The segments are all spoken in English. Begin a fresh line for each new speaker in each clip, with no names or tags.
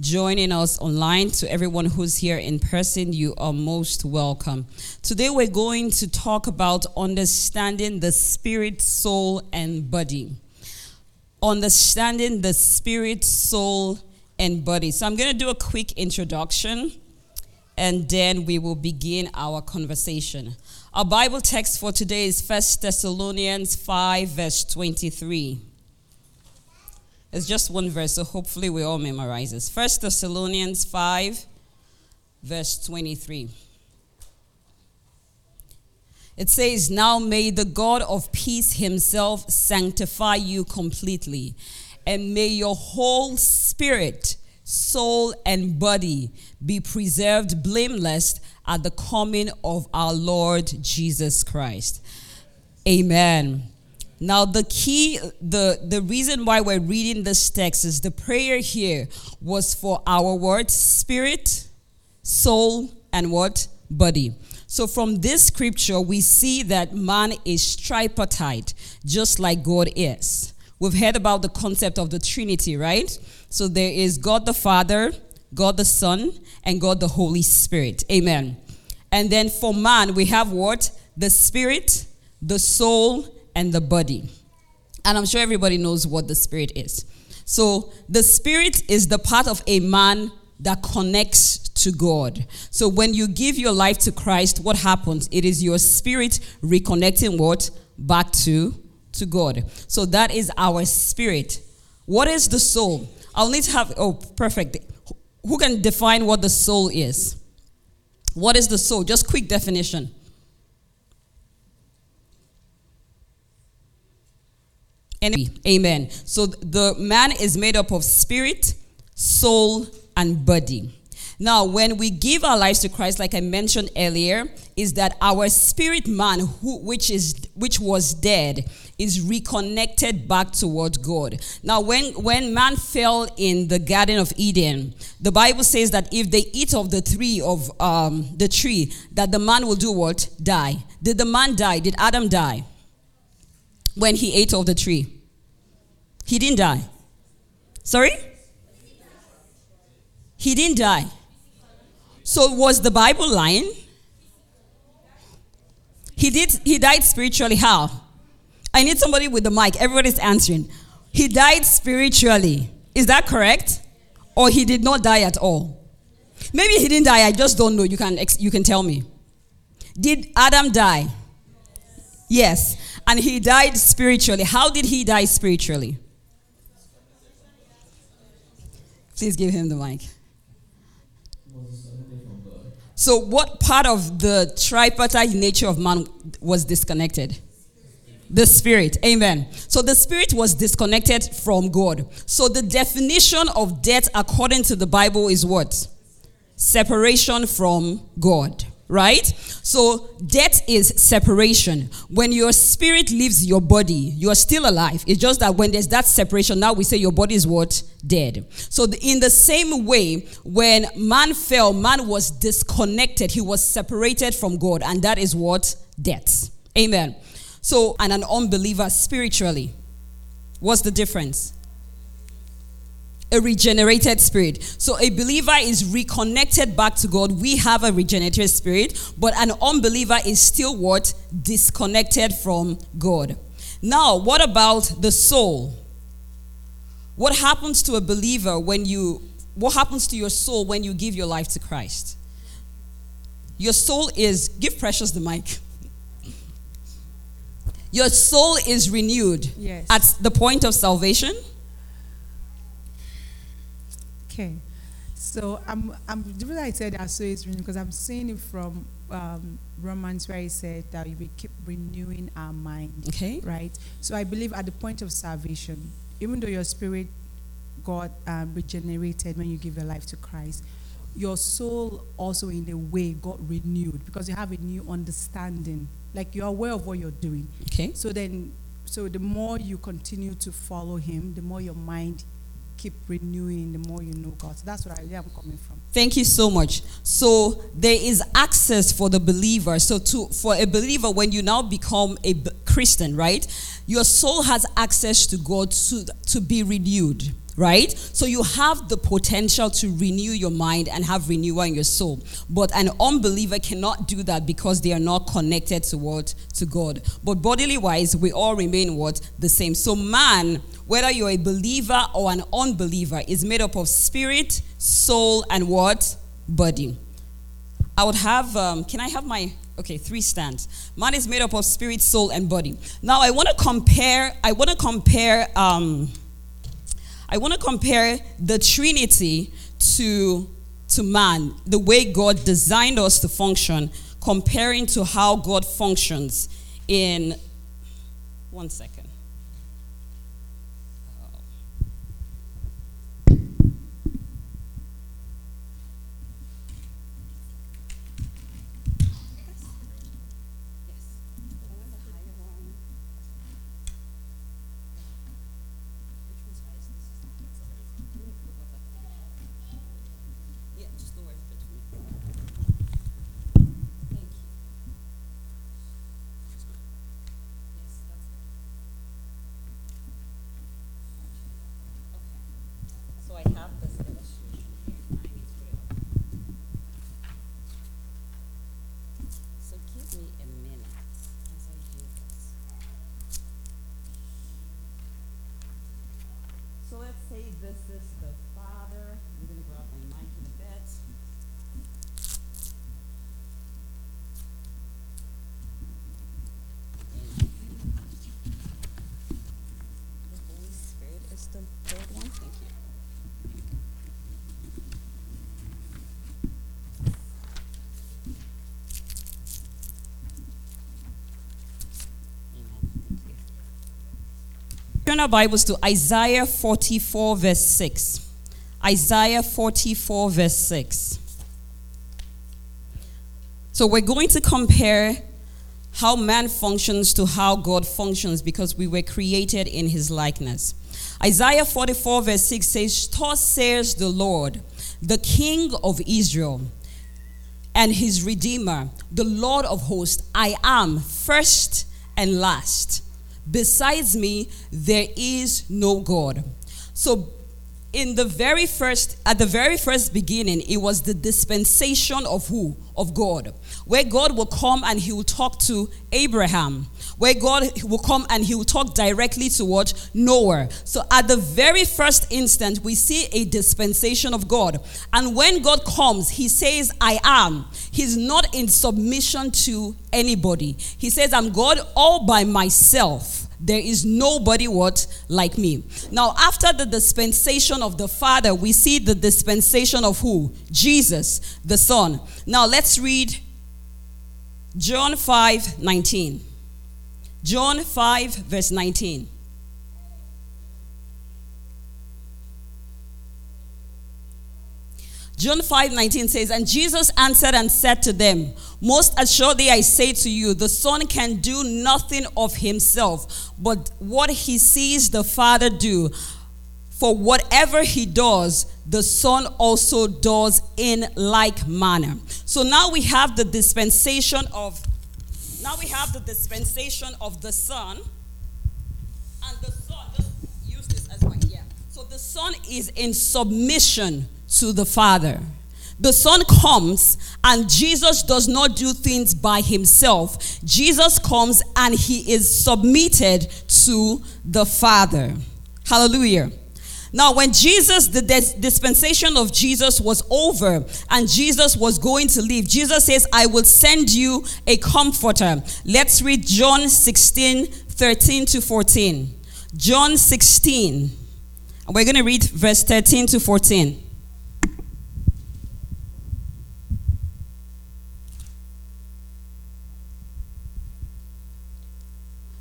joining us online. To everyone who's here in person, you are most welcome. Today, we're going to talk about understanding the spirit, soul, and body. Understanding the spirit, soul, and body. So, I'm going to do a quick introduction and then we will begin our conversation. Our Bible text for today is 1 Thessalonians 5, verse 23. It's just one verse, so hopefully we all memorize this. 1 Thessalonians 5, verse 23. It says, Now may the God of peace himself sanctify you completely, and may your whole spirit, soul, and body be preserved blameless at the coming of our Lord Jesus Christ. Amen. Now, the key, the, the reason why we're reading this text is the prayer here was for our word, spirit, soul, and what? Body. So, from this scripture, we see that man is tripartite, just like God is. We've heard about the concept of the Trinity, right? So, there is God the Father, God the Son, and God the Holy Spirit. Amen. And then for man, we have what? The spirit, the soul, and the body. And I'm sure everybody knows what the spirit is. So, the spirit is the part of a man that connects to God. So, when you give your life to Christ, what happens? It is your spirit reconnecting what? Back to, to God. So, that is our spirit. What is the soul? I'll need to have, oh, perfect. Who can define what the soul is? What is the soul? Just quick definition. Amen. So the man is made up of spirit, soul, and body. Now, when we give our lives to Christ, like I mentioned earlier, is that our spirit man, who, which is which was dead, is reconnected back toward God. Now, when when man fell in the Garden of Eden, the Bible says that if they eat of the tree of um, the tree, that the man will do what? Die. Did the man die? Did Adam die? When he ate of the tree? He didn't die. Sorry? He didn't die. So was the Bible lying? He did he died spiritually how? I need somebody with the mic. Everybody's answering. He died spiritually. Is that correct? Or he did not die at all? Maybe he didn't die. I just don't know. You can you can tell me. Did Adam die? Yes and he died spiritually. How did he die spiritually? Please give him the mic. So, what part of the tripartite nature of man was disconnected? The spirit. Amen. So, the spirit was disconnected from God. So, the definition of death, according to the Bible, is what? Separation from God right? So death is separation. When your spirit leaves your body, you are still alive. It's just that when there's that separation, now we say your body is what? Dead. So in the same way, when man fell, man was disconnected. He was separated from God, and that is what? Death. Amen. So, and an unbeliever spiritually, what's the difference? A regenerated spirit. So a believer is reconnected back to God. We have a regenerated spirit, but an unbeliever is still what? Disconnected from God. Now, what about the soul? What happens to a believer when you what happens to your soul when you give your life to Christ? Your soul is give precious the mic. Your soul is renewed
yes.
at the point of salvation
Okay. So I'm, I'm, the reason I said that so is because I'm seeing it from um, Romans where he said that we keep renewing our mind.
Okay.
Right? So I believe at the point of salvation, even though your spirit got um, regenerated when you give your life to Christ, your soul also in a way got renewed because you have a new understanding. Like you're aware of what you're doing.
Okay.
So then, so the more you continue to follow Him, the more your mind keep renewing, the more you know God. So that's where I, am coming from.
Thank you so much. So there is access for the believer. So to for a believer, when you now become a Christian, right, your soul has access to God to to be renewed right? So you have the potential to renew your mind and have renewal in your soul. But an unbeliever cannot do that because they are not connected to what? To God. But bodily wise, we all remain what? The same. So man, whether you're a believer or an unbeliever, is made up of spirit, soul, and what? Body. I would have, um, can I have my, okay, three stands. Man is made up of spirit, soul, and body. Now I want to compare, I want to compare, um, I want to compare the Trinity to, to man, the way God designed us to function, comparing to how God functions in. One second. this is the father, I'm gonna grab my and mic the vets. Turn our Bibles to Isaiah 44, verse 6. Isaiah 44, verse 6. So we're going to compare how man functions to how God functions because we were created in his likeness. Isaiah 44, verse 6 says, Thus says the Lord, the King of Israel and his Redeemer, the Lord of hosts, I am first and last Besides me, there is no God. So, in the very first, at the very first beginning, it was the dispensation of who? Of God. Where God will come and he will talk to Abraham where God will come and he will talk directly to what? Noah. So at the very first instant, we see a dispensation of God. And when God comes, he says, I am. He's not in submission to anybody. He says, I'm God all by myself. There is nobody what like me. Now, after the dispensation of the Father, we see the dispensation of who? Jesus, the Son. Now let's read John 5 19. John 5, verse 19. John 5 19 says, And Jesus answered and said to them, Most assuredly I say to you, the Son can do nothing of himself, but what he sees the Father do. For whatever he does, the Son also does in like manner. So now we have the dispensation of now we have the dispensation of the Son. And the Son, just use this as my, yeah. So the Son is in submission to the Father. The Son comes and Jesus does not do things by himself. Jesus comes and he is submitted to the Father. Hallelujah. Now, when Jesus, the dispensation of Jesus was over and Jesus was going to leave, Jesus says, I will send you a comforter. Let's read John 16, 13 to 14. John 16. We're going to read verse 13 to 14.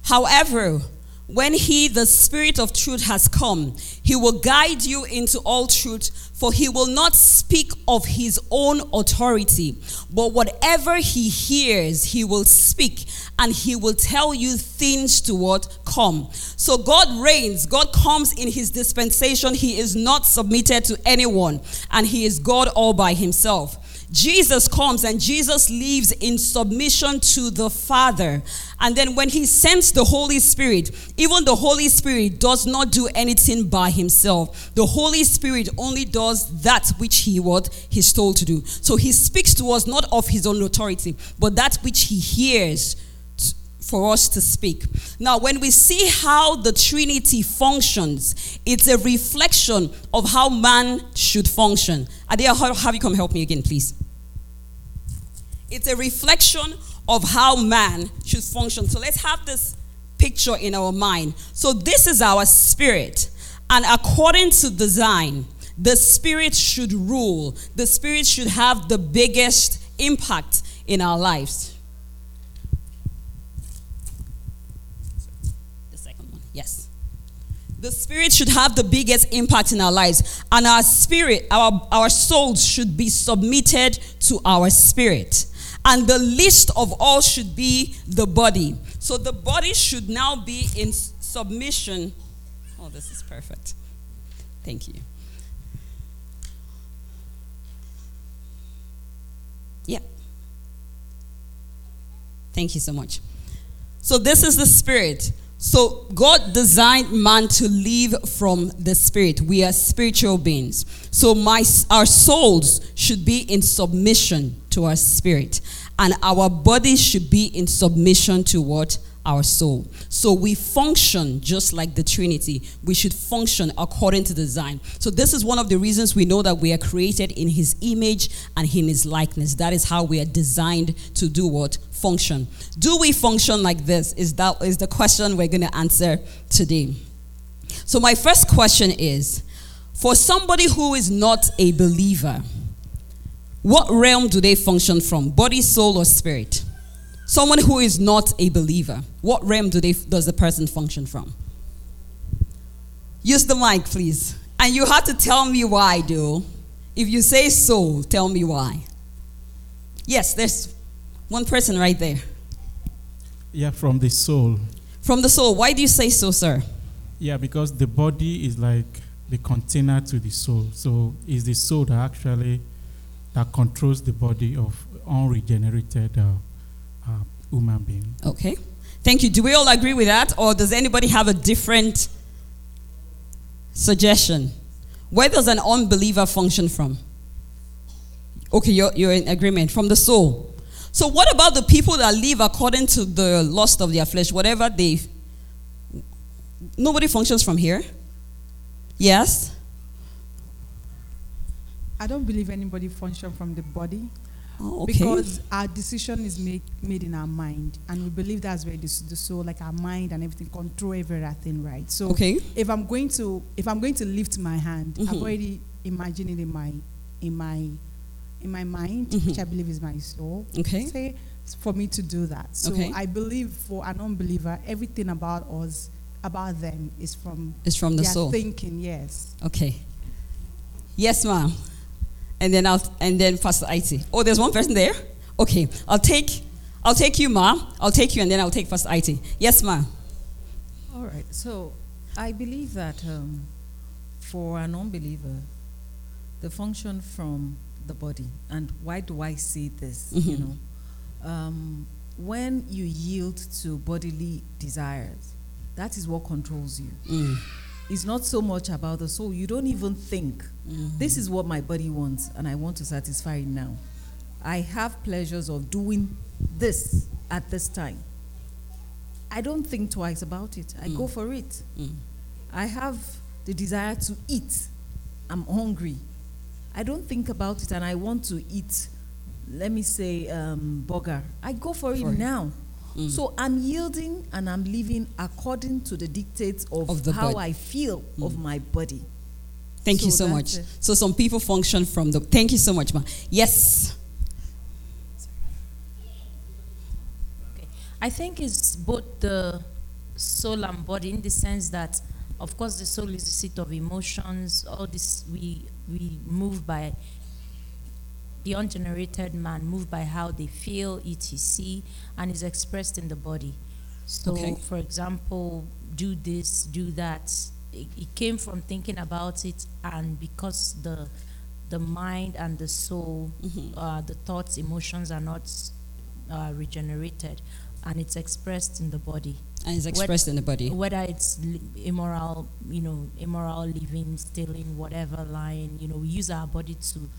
However, When he, the Spirit of truth, has come, he will guide you into all truth, for he will not speak of his own authority, but whatever he hears, he will speak, and he will tell you things to what come. So God reigns, God comes in his dispensation. He is not submitted to anyone, and he is God all by himself. Jesus comes and Jesus lives in submission to the Father. And then when he sends the Holy Spirit, even the Holy Spirit does not do anything by himself. The Holy Spirit only does that which he what he's told to do. So he speaks to us not of his own authority, but that which he hears for us to speak. Now, when we see how the Trinity functions, it's a reflection of how man should function. Adia, have you come help me again, please? It's a reflection of how man should function. So let's have this picture in our mind. So this is our spirit. And according to design, the spirit should rule. The spirit should have the biggest impact in our lives. Yes. The spirit should have the biggest impact in our lives. And our spirit, our, our souls should be submitted to our spirit. And the least of all should be the body. So the body should now be in submission. Oh, this is perfect. Thank you. Yeah. Thank you so much. So, this is the spirit. So God designed man to live from the spirit. We are spiritual beings. So my our souls should be in submission to our spirit and our bodies should be in submission to what our soul. So we function just like the Trinity. We should function according to design. So this is one of the reasons we know that we are created in his image and in his likeness. That is how we are designed to do what? Function. Do we function like this? Is that is the question we're going to answer today. So my first question is for somebody who is not a believer, what realm do they function from? Body, soul, or spirit? Someone who is not a believer, what realm do they, does the person function from? Use the mic, please. And you have to tell me why, though. If you say soul, tell me why. Yes, there's one person right there.
Yeah, from the soul.
From the soul. Why do you say so, sir?
Yeah, because the body is like the container to the soul. So it's the soul that actually that controls the body of unregenerated uh, human being.
Okay. Thank you. Do we all agree with that? Or does anybody have a different suggestion? Where does an unbeliever function from? Okay, you're, you're in agreement. From the soul. So, what about the people that live according to the lust of their flesh, whatever they. Nobody functions from here? Yes?
I don't believe anybody functions from the body.
Oh, okay.
Because our decision is made, made in our mind, and we believe that's where the, the soul, like our mind and everything, control everything, right? So,
okay.
if I'm going to if I'm going to lift my hand,
Mhm.
I've already imagined it in my in my in my mind,
Mhm.
which I believe is my soul.
Okay.
Say for me to do that. So
Okay.
I believe for an unbeliever, everything about us, about them, is from
It's from the soul.
thinking. Yes.
Okay. Yes, ma'am. And then I'll and then Pastor IT. Oh, there's one person there. Okay, I'll take I'll take you, ma. I'll take you, and then I'll take Pastor IT. Yes, ma.
All right. So I believe that um, for an unbeliever, the function from the body, and why do I say this? You
Mhm.
know, um, when you yield to bodily desires, that is what controls you.
Mm.
It's not so much about the soul. You don't even think, this is what my body wants, and I want to satisfy it now. I have pleasures of doing this at this time. I don't think twice about it. I go for it.
Mm.
I have the desire to eat. I'm hungry. I don't think about it and I want to eat, let me say, um, burger. I go for it
For it.
now.
Mm.
So I'm yielding and I'm living according to the dictates of,
Of the
how
body.
I feel of
Mm.
my body.
Thank you
So
so much.
it.
So some people function from the. Thank you so much, ma'am. Yes. Okay.
I think it's both the soul and body in the sense that, of course, the soul is the seat of emotions. All this we we move by the ungenerated man, moved by how they feel, etc., and is expressed in the body. So,
Okay.
for example, do this, do that. It, it came from thinking about it, and because the the mind and the soul, uh, the thoughts, emotions are not uh, regenerated, and it's expressed in the body.
And it's expressed in the body.
Whether it's immoral, you know, immoral living, stealing, whatever, lying, you know, we use our body to.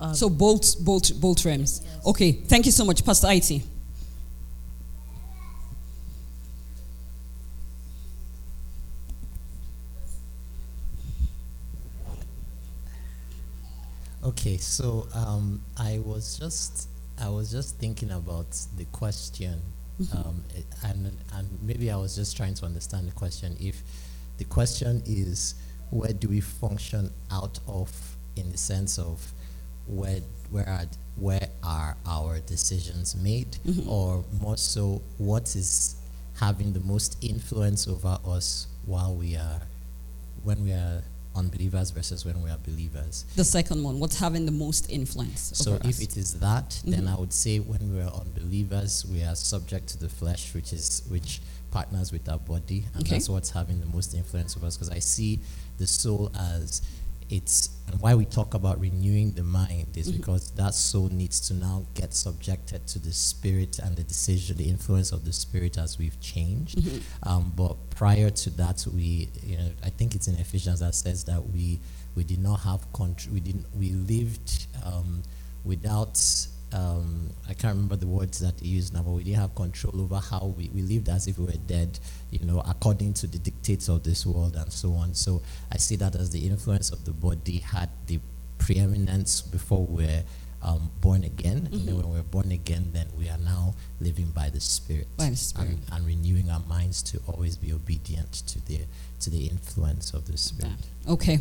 Uh,
So both both both realms. Okay, thank you so much, Pastor IT.
Okay, so um, I was just I was just thinking about the question, um, and and maybe I was just trying to understand the question. If the question is where do we function out of, in the sense of where where are where are our decisions made, mm-hmm. or more so, what is having the most influence over us while we are when we are unbelievers versus when we are believers.
The second one, what's having the most influence
So if
us?
it is that, then mm-hmm. I would say when we are unbelievers, we are subject to the flesh, which is which partners with our body, and
Okay.
that's what's having the most influence over us. Because I see the soul as it's, and why we talk about renewing the mind is
Mm-hmm.
because that soul needs to now get subjected to the spirit and the decision, the influence of the spirit as we've changed.
Mm-hmm.
Um, but prior to that, we, you know, I think it's in Ephesians that says that we we did not have control. We didn't. We lived um, without. Um, I can't remember the words that he used now, but we didn't have control over how we, we lived as if we were dead, you know, according to the dictates of this world and so on. So I see that as the influence of the body had the preeminence before we were um, born again. And then when we're born again, then we are now living by the Spirit,
By the Spirit.
And, and renewing our minds to always be obedient to the to the influence of the Spirit.
Okay.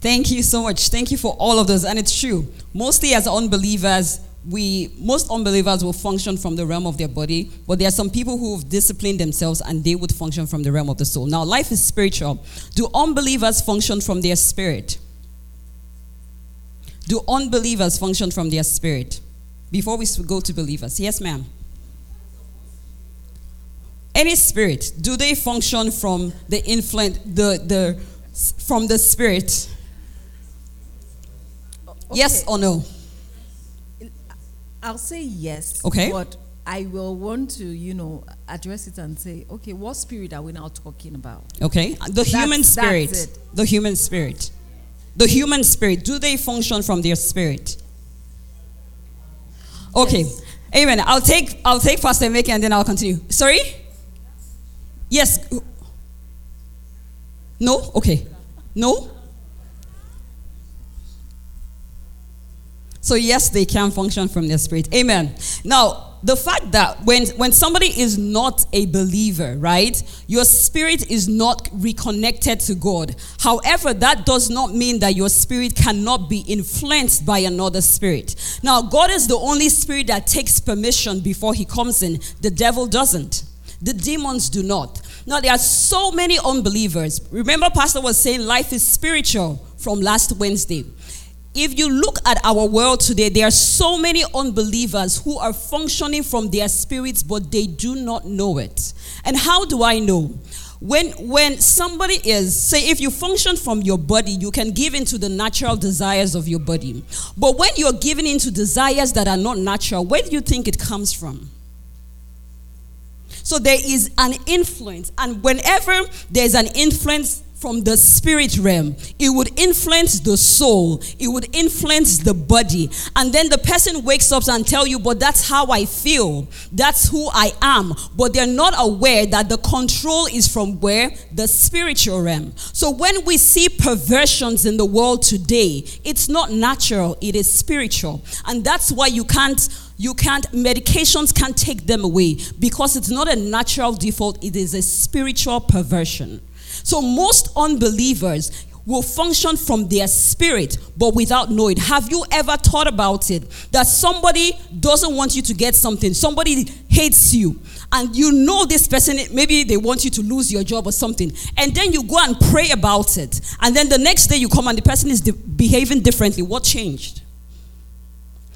Thank you so much. Thank you for all of those. And it's true. Mostly as unbelievers, we most unbelievers will function from the realm of their body, but there are some people who've disciplined themselves and they would function from the realm of the soul. Now, life is spiritual. Do unbelievers function from their spirit? Do unbelievers function from their spirit? Before we go to believers. Yes, ma'am. Any spirit, do they function from the influence, the, the, from the spirit? Yes or no?
I'll say yes.
Okay.
But I will want to, you know, address it and say, okay, what spirit are we now talking about?
Okay. Uh, the human
that's
spirit.
it.
The human spirit. The human spirit. Do they function from their spirit? Okay.
Yes.
Amen. I'll take I'll take Pastor Emeka and then I'll continue. Sorry? Yes. No? Okay. No? So yes, they can function from their spirit. Amen. Now, the fact that when when somebody is not a believer, right, your spirit is not reconnected to God. However, that does not mean that your spirit cannot be influenced by another spirit. Now, God is the only spirit that takes permission before he comes in. The devil doesn't. The demons do not. Now, there are so many unbelievers. Remember, Pastor was saying life is spiritual from last Wednesday. If you look at our world today, there are so many unbelievers who are functioning from their spirits, but they do not know it. And how do I know? When, when somebody is, say, if you function from your body, you can give into the natural desires of your body. But when you're giving into desires that are not natural, where do you think it comes from? So there is an influence, and whenever there's an influence from the spirit realm, it would influence the soul, it would influence the body, and then the person wakes up and tell you, "But that's how I feel. That's who I am." But they're not aware that the control is from where? The spiritual realm. So when we see perversions in the world today, it's not natural; it is spiritual, and that's why you can't you can't medications can't take them away. Because it's not a natural default. It is a spiritual perversion so most unbelievers will function from their spirit but without knowing. Have you ever thought about it? That somebody doesn't want you to get something, somebody hates you, and you know this person, maybe they want you to lose your job or something, and then you go and pray about it, and then the next day you come and the person is de- behaving differently. What changed?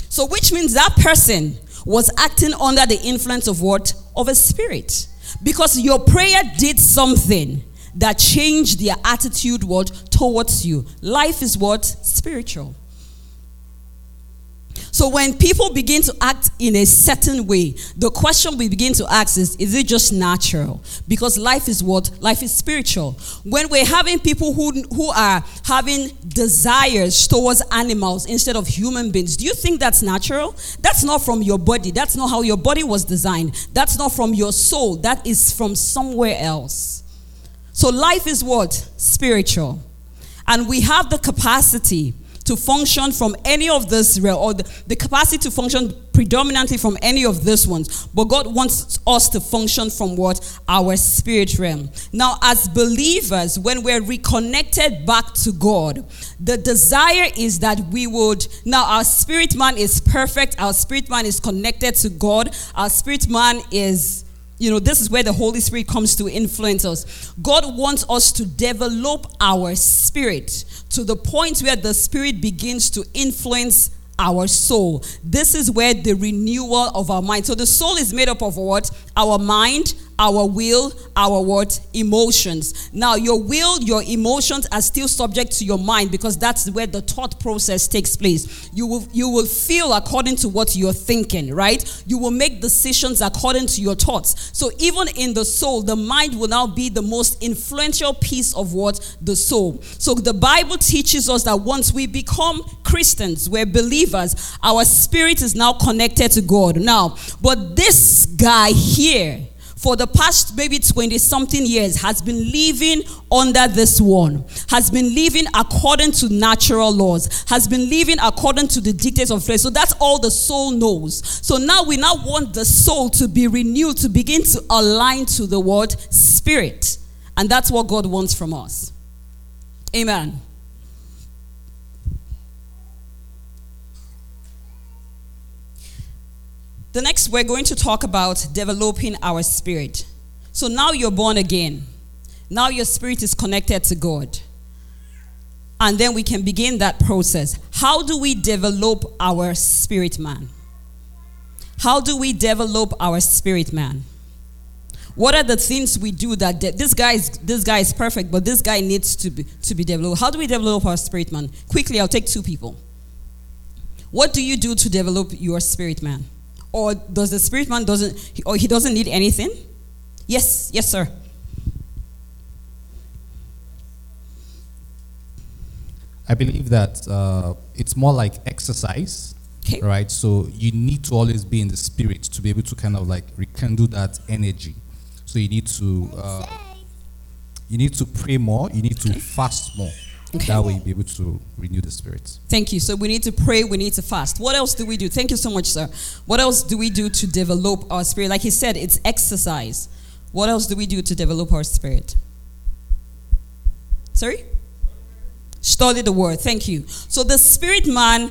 So, which means that person was acting under the influence of what? Of a spirit. Because your prayer did something that change their attitude what towards you. Life is what? Spiritual. So when people begin to act in a certain way, the question we begin to ask is is it just natural? Because life is what? Life is spiritual. When we're having people who who are having desires towards animals instead of human beings, do you think that's natural? That's not from your body. That's not how your body was designed. That's not from your soul. That is from somewhere else. So life is what? Spiritual. And we have the capacity to function from any of this realm, or the, the, capacity to function predominantly from any of these ones. But God wants us to function from what? Our spirit realm. Now, as believers, when we're reconnected back to God, the desire is that we would, now our spirit man is perfect, our spirit man is connected to God, our spirit man is you know, this is where the Holy Spirit comes to influence us. God wants us to develop our spirit to the point where the spirit begins to influence our soul. This is where the renewal of our mind. So the soul is made up of what? Our mind, our will, our what? Emotions. Now, your will, your emotions are still subject to your mind because that's where the thought process takes place. You will you will feel according to what you're thinking, right? You will make decisions according to your thoughts. So even in the soul, the mind will now be the most influential piece of what the soul. So the Bible teaches us that once we become Christians, we're believers, our spirit is now connected to God. Now, but this guy here for the past maybe 20 something years has been living under this one, has been living according to natural laws, has been living according to the dictates of flesh. So that's all the soul knows. So now we now want the soul to be renewed, to begin to align to the word spirit. And that's what God wants from us. Amen. The next, we're going to talk about developing our spirit. So now you're born again. Now your spirit is connected to God. And then we can begin that process. How do we develop our spirit man? How do we develop our spirit man? What are the things we do that de- this guy is this guy is perfect, but this guy needs to be to be developed? How do we develop our spirit man? Quickly, I'll take two people. What do you do to develop your spirit man? Or does the spirit man doesn't or he doesn't need anything? Yes, yes, sir.
I believe that uh, it's more like exercise, okay. right? So you need to always be in the spirit to be able to kind of like rekindle that energy. So you need to uh, you need to pray more. You need to okay. fast more. Okay. That way you'll be able to renew the spirit.
Thank you. So we need to pray, we need to fast. What else do we do? Thank you so much, sir. What else do we do to develop our spirit? Like he said, it's exercise. What else do we do to develop our spirit? Sorry? Study the word. Thank you. So the spirit man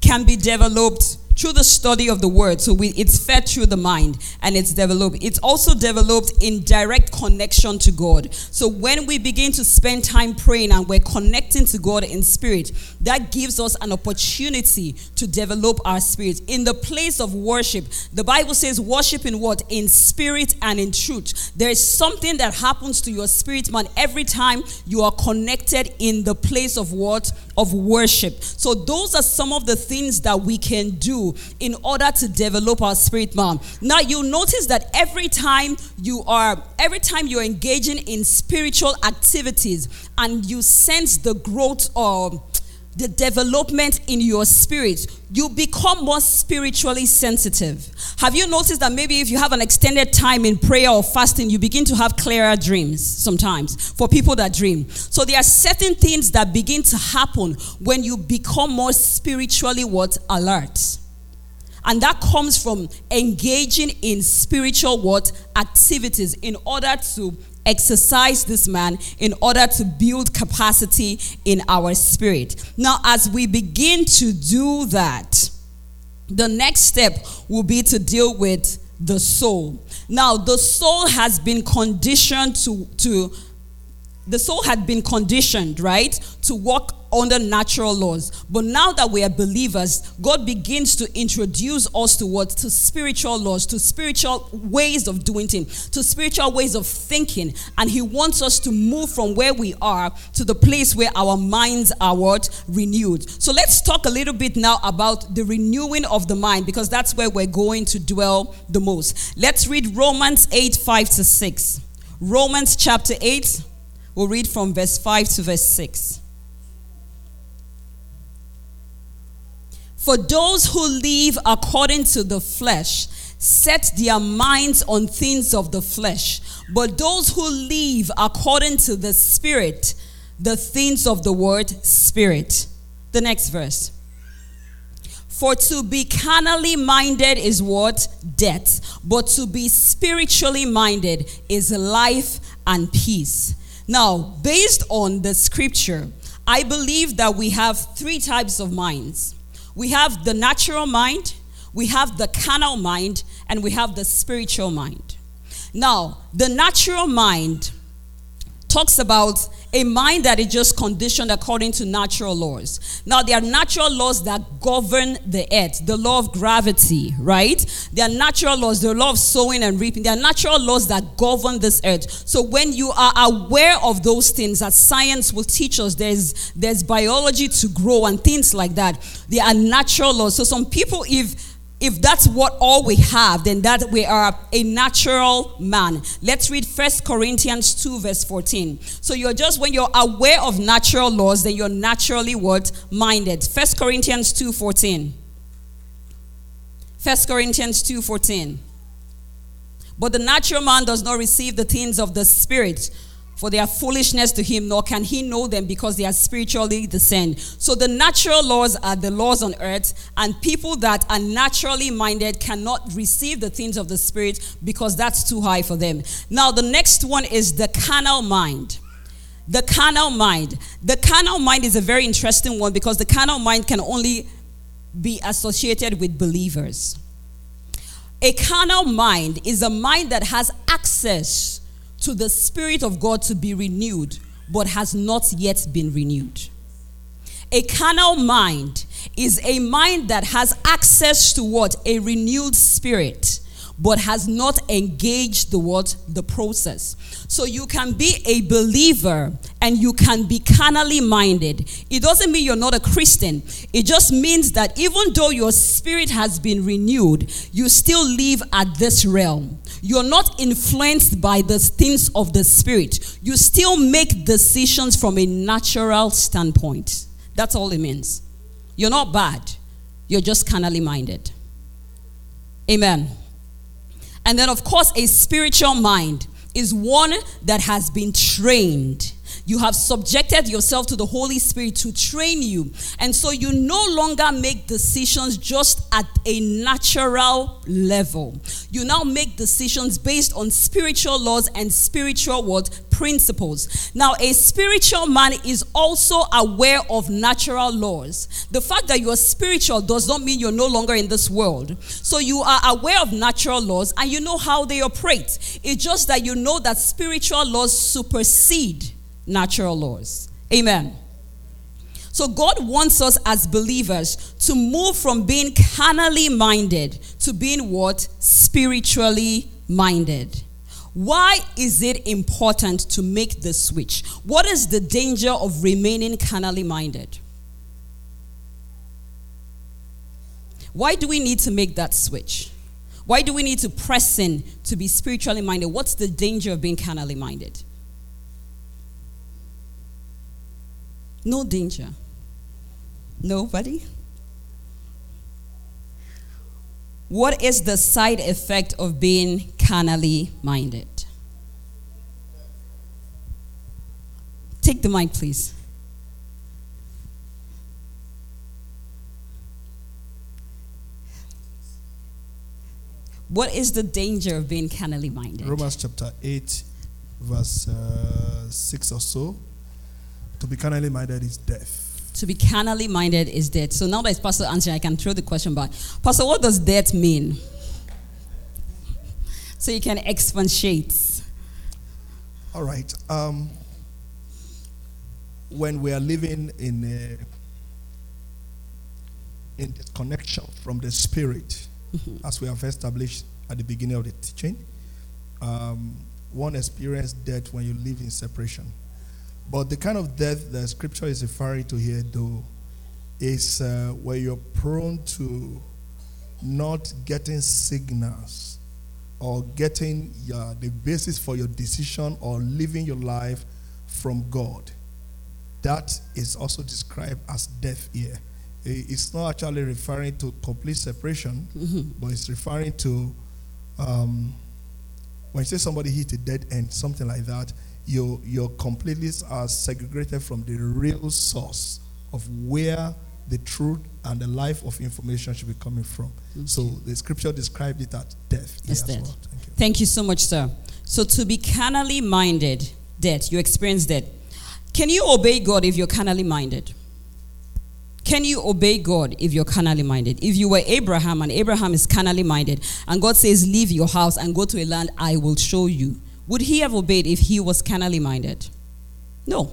can be developed through the study of the word. So we, it's fed through the mind and it's developed. It's also developed in direct connection to God. So when we begin to spend time praying and we're connecting to God in spirit, that gives us an opportunity to develop our spirit. In the place of worship, the Bible says worship in what? In spirit and in truth. There is something that happens to your spirit man every time you are connected in the place of what? Of worship. So those are some of the things that we can do in order to develop our spirit man. Now you notice that every time you are every time you're engaging in spiritual activities and you sense the growth or the development in your spirit, you become more spiritually sensitive. Have you noticed that maybe if you have an extended time in prayer or fasting, you begin to have clearer dreams sometimes for people that dream? So there are certain things that begin to happen when you become more spiritually what alert. And that comes from engaging in spiritual what activities in order to exercise this man in order to build capacity in our spirit. Now, as we begin to do that, the next step will be to deal with the soul. Now, the soul has been conditioned to, to the soul had been conditioned, right, to walk under natural laws. But now that we are believers, God begins to introduce us to what? To spiritual laws, to spiritual ways of doing things, to spiritual ways of thinking. And He wants us to move from where we are to the place where our minds are what? Renewed. So let's talk a little bit now about the renewing of the mind because that's where we're going to dwell the most. Let's read Romans 8 5 to 6. Romans chapter 8 We'll read from verse 5 to verse 6. For those who live according to the flesh set their minds on things of the flesh, but those who live according to the Spirit, the things of the word Spirit. The next verse. For to be carnally minded is what? Death. But to be spiritually minded is life and peace. Now, based on the scripture, I believe that we have three types of minds we have the natural mind, we have the carnal mind, and we have the spiritual mind. Now, the natural mind talks about a mind that is just conditioned according to natural laws. Now, there are natural laws that govern the earth, the law of gravity, right? There are natural laws, the law of sowing and reaping. There are natural laws that govern this earth. So, when you are aware of those things, that science will teach us, there's, there's biology to grow and things like that. There are natural laws. So, some people, if if that's what all we have, then that we are a natural man. Let's read First Corinthians 2, verse 14. So you're just when you're aware of natural laws, then you're naturally what? Minded. First Corinthians 2, 14. First Corinthians 2, 14. But the natural man does not receive the things of the spirit for they are foolishness to him, nor can he know them because they are spiritually discerned. So the natural laws are the laws on earth, and people that are naturally minded cannot receive the things of the spirit because that's too high for them. Now, the next one is the carnal mind. The carnal mind. The carnal mind is a very interesting one because the carnal mind can only be associated with believers. A carnal mind is a mind that has access to the Spirit of God to be renewed, but has not yet been renewed. A carnal mind is a mind that has access to what? A renewed spirit but has not engaged the what? The process. So you can be a believer and you can be carnally minded. It doesn't mean you're not a christian. It just means that even though your spirit has been renewed you still live at this realm. You're not influenced by the things of the spirit. You still make decisions from a natural standpoint. That's all it means. You're not bad. You're just carnally minded. Amen and then, of course, a spiritual mind is one that has been trained. You have subjected yourself to the Holy Spirit to train you. And so you no longer make decisions just at a natural level. You now make decisions based on spiritual laws and spiritual what? Principles. Now, a spiritual man is also aware of natural laws. The fact that you're spiritual does not mean you're no longer in this world. So you are aware of natural laws and you know how they operate. It's just that you know that spiritual laws supersede natural laws. Amen. So God wants us as believers to move from being carnally minded to being what? Spiritually minded. Why is it important to make the switch? What is the danger of remaining carnally minded? Why do we need to make that switch? Why do we need to press in to be spiritually minded? What's the danger of being carnally minded? No danger. Nobody? What is the side effect of being carnally minded? Take the mic, please. What is the danger of being carnally minded?
Romans chapter 8, verse uh, 6 or so. To be carnally minded is death.
To be carnally minded is death. So now that it's Pastor answering, I can throw the question back. Pastor, what does death mean? So you can expatiate.
All right. Um, when we are living in a, in disconnection from the spirit, mm-hmm. as we have established at the beginning of the teaching, um, one experience death when you live in separation. But the kind of death that scripture is referring to here, though, is uh, where you're prone to not getting signals or getting uh, the basis for your decision or living your life from God. That is also described as death here. It's not actually referring to complete separation, mm-hmm. but it's referring to um, when you say somebody hit a dead end, something like that, you you're completely are segregated from the real source of where the truth and the life of information should be coming from. Okay. So the scripture described it as death.
Yes, death. Well. Thank, you. Thank you so much, sir. So to be carnally minded, death, you experience death. Can you obey God if you're carnally minded? Can you obey God if you're carnally minded? If you were Abraham and Abraham is carnally minded, and God says, Leave your house and go to a land I will show you, would he have obeyed if he was carnally minded? No.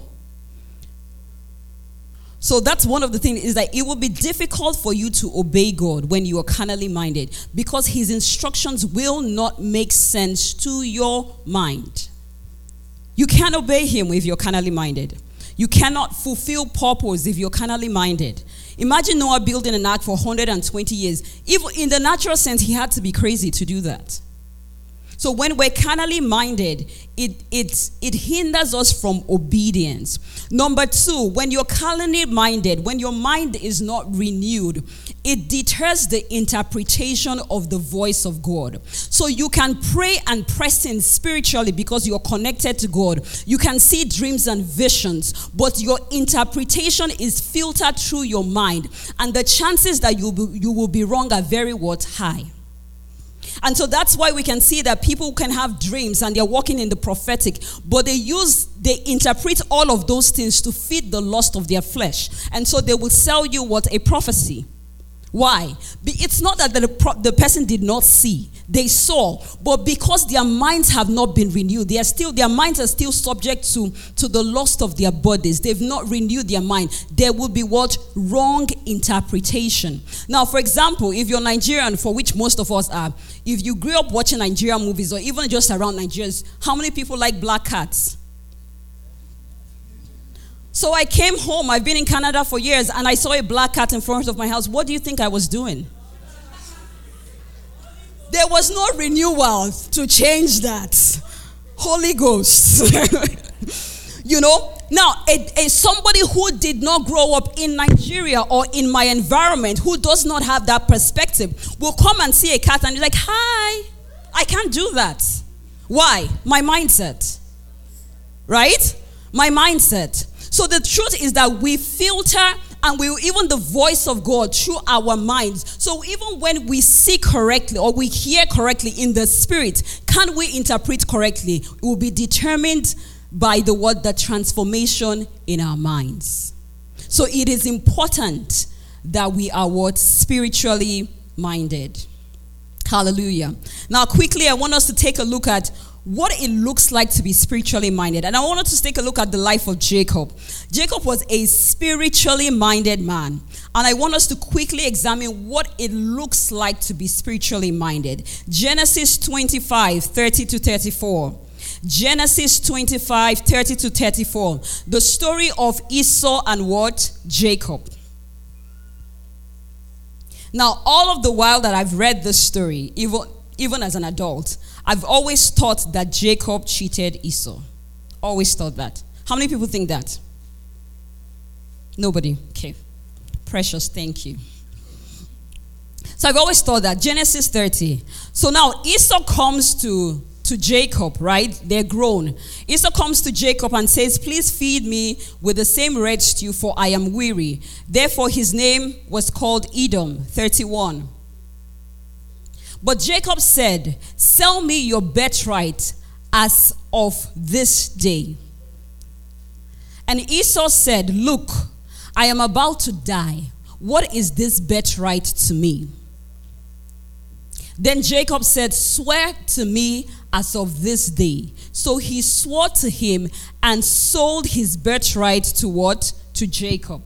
So that's one of the things is that it will be difficult for you to obey God when you are carnally minded because his instructions will not make sense to your mind. You can't obey him if you're carnally minded. You cannot fulfill purpose if you're carnally minded. Imagine Noah building an ark for 120 years. Even in the natural sense, he had to be crazy to do that. So when we're carnally minded, it, it, it hinders us from obedience. Number two, when you're carnally minded, when your mind is not renewed, it deters the interpretation of the voice of God. So you can pray and press in spiritually because you're connected to God. You can see dreams and visions, but your interpretation is filtered through your mind, and the chances that you, you will be wrong are very what high. And so that's why we can see that people can have dreams and they're walking in the prophetic, but they use, they interpret all of those things to feed the lust of their flesh. And so they will sell you what? A prophecy. Why? It's not that the, the person did not see, they saw, but because their minds have not been renewed, they are still their minds are still subject to, to the lust of their bodies. They've not renewed their mind. There will be what wrong interpretation. Now, for example, if you're Nigerian, for which most of us are, if you grew up watching Nigerian movies or even just around Nigeria, how many people like black cats? So I came home, I've been in Canada for years, and I saw a black cat in front of my house. What do you think I was doing? There was no renewal to change that. Holy Ghost. you know? Now, a, a, somebody who did not grow up in Nigeria or in my environment, who does not have that perspective, will come and see a cat and be like, Hi, I can't do that. Why? My mindset. Right? My mindset. So the truth is that we filter and we even the voice of God through our minds. So even when we see correctly or we hear correctly in the spirit, can we interpret correctly? It will be determined by the word the transformation in our minds. So it is important that we are what spiritually minded. Hallelujah. Now quickly I want us to take a look at what it looks like to be spiritually minded. And I wanted to take a look at the life of Jacob. Jacob was a spiritually minded man. And I want us to quickly examine what it looks like to be spiritually minded. Genesis 25 30 to 34. Genesis 25 30 to 34. The story of Esau and what? Jacob. Now, all of the while that I've read this story, even, even as an adult, I've always thought that Jacob cheated Esau. Always thought that. How many people think that? Nobody. Okay. Precious, thank you. So I've always thought that. Genesis 30. So now Esau comes to, to Jacob, right? They're grown. Esau comes to Jacob and says, Please feed me with the same red stew, for I am weary. Therefore, his name was called Edom. 31. But Jacob said, Sell me your birthright as of this day. And Esau said, Look, I am about to die. What is this birthright to me? Then Jacob said, Swear to me as of this day. So he swore to him and sold his birthright to what? To Jacob.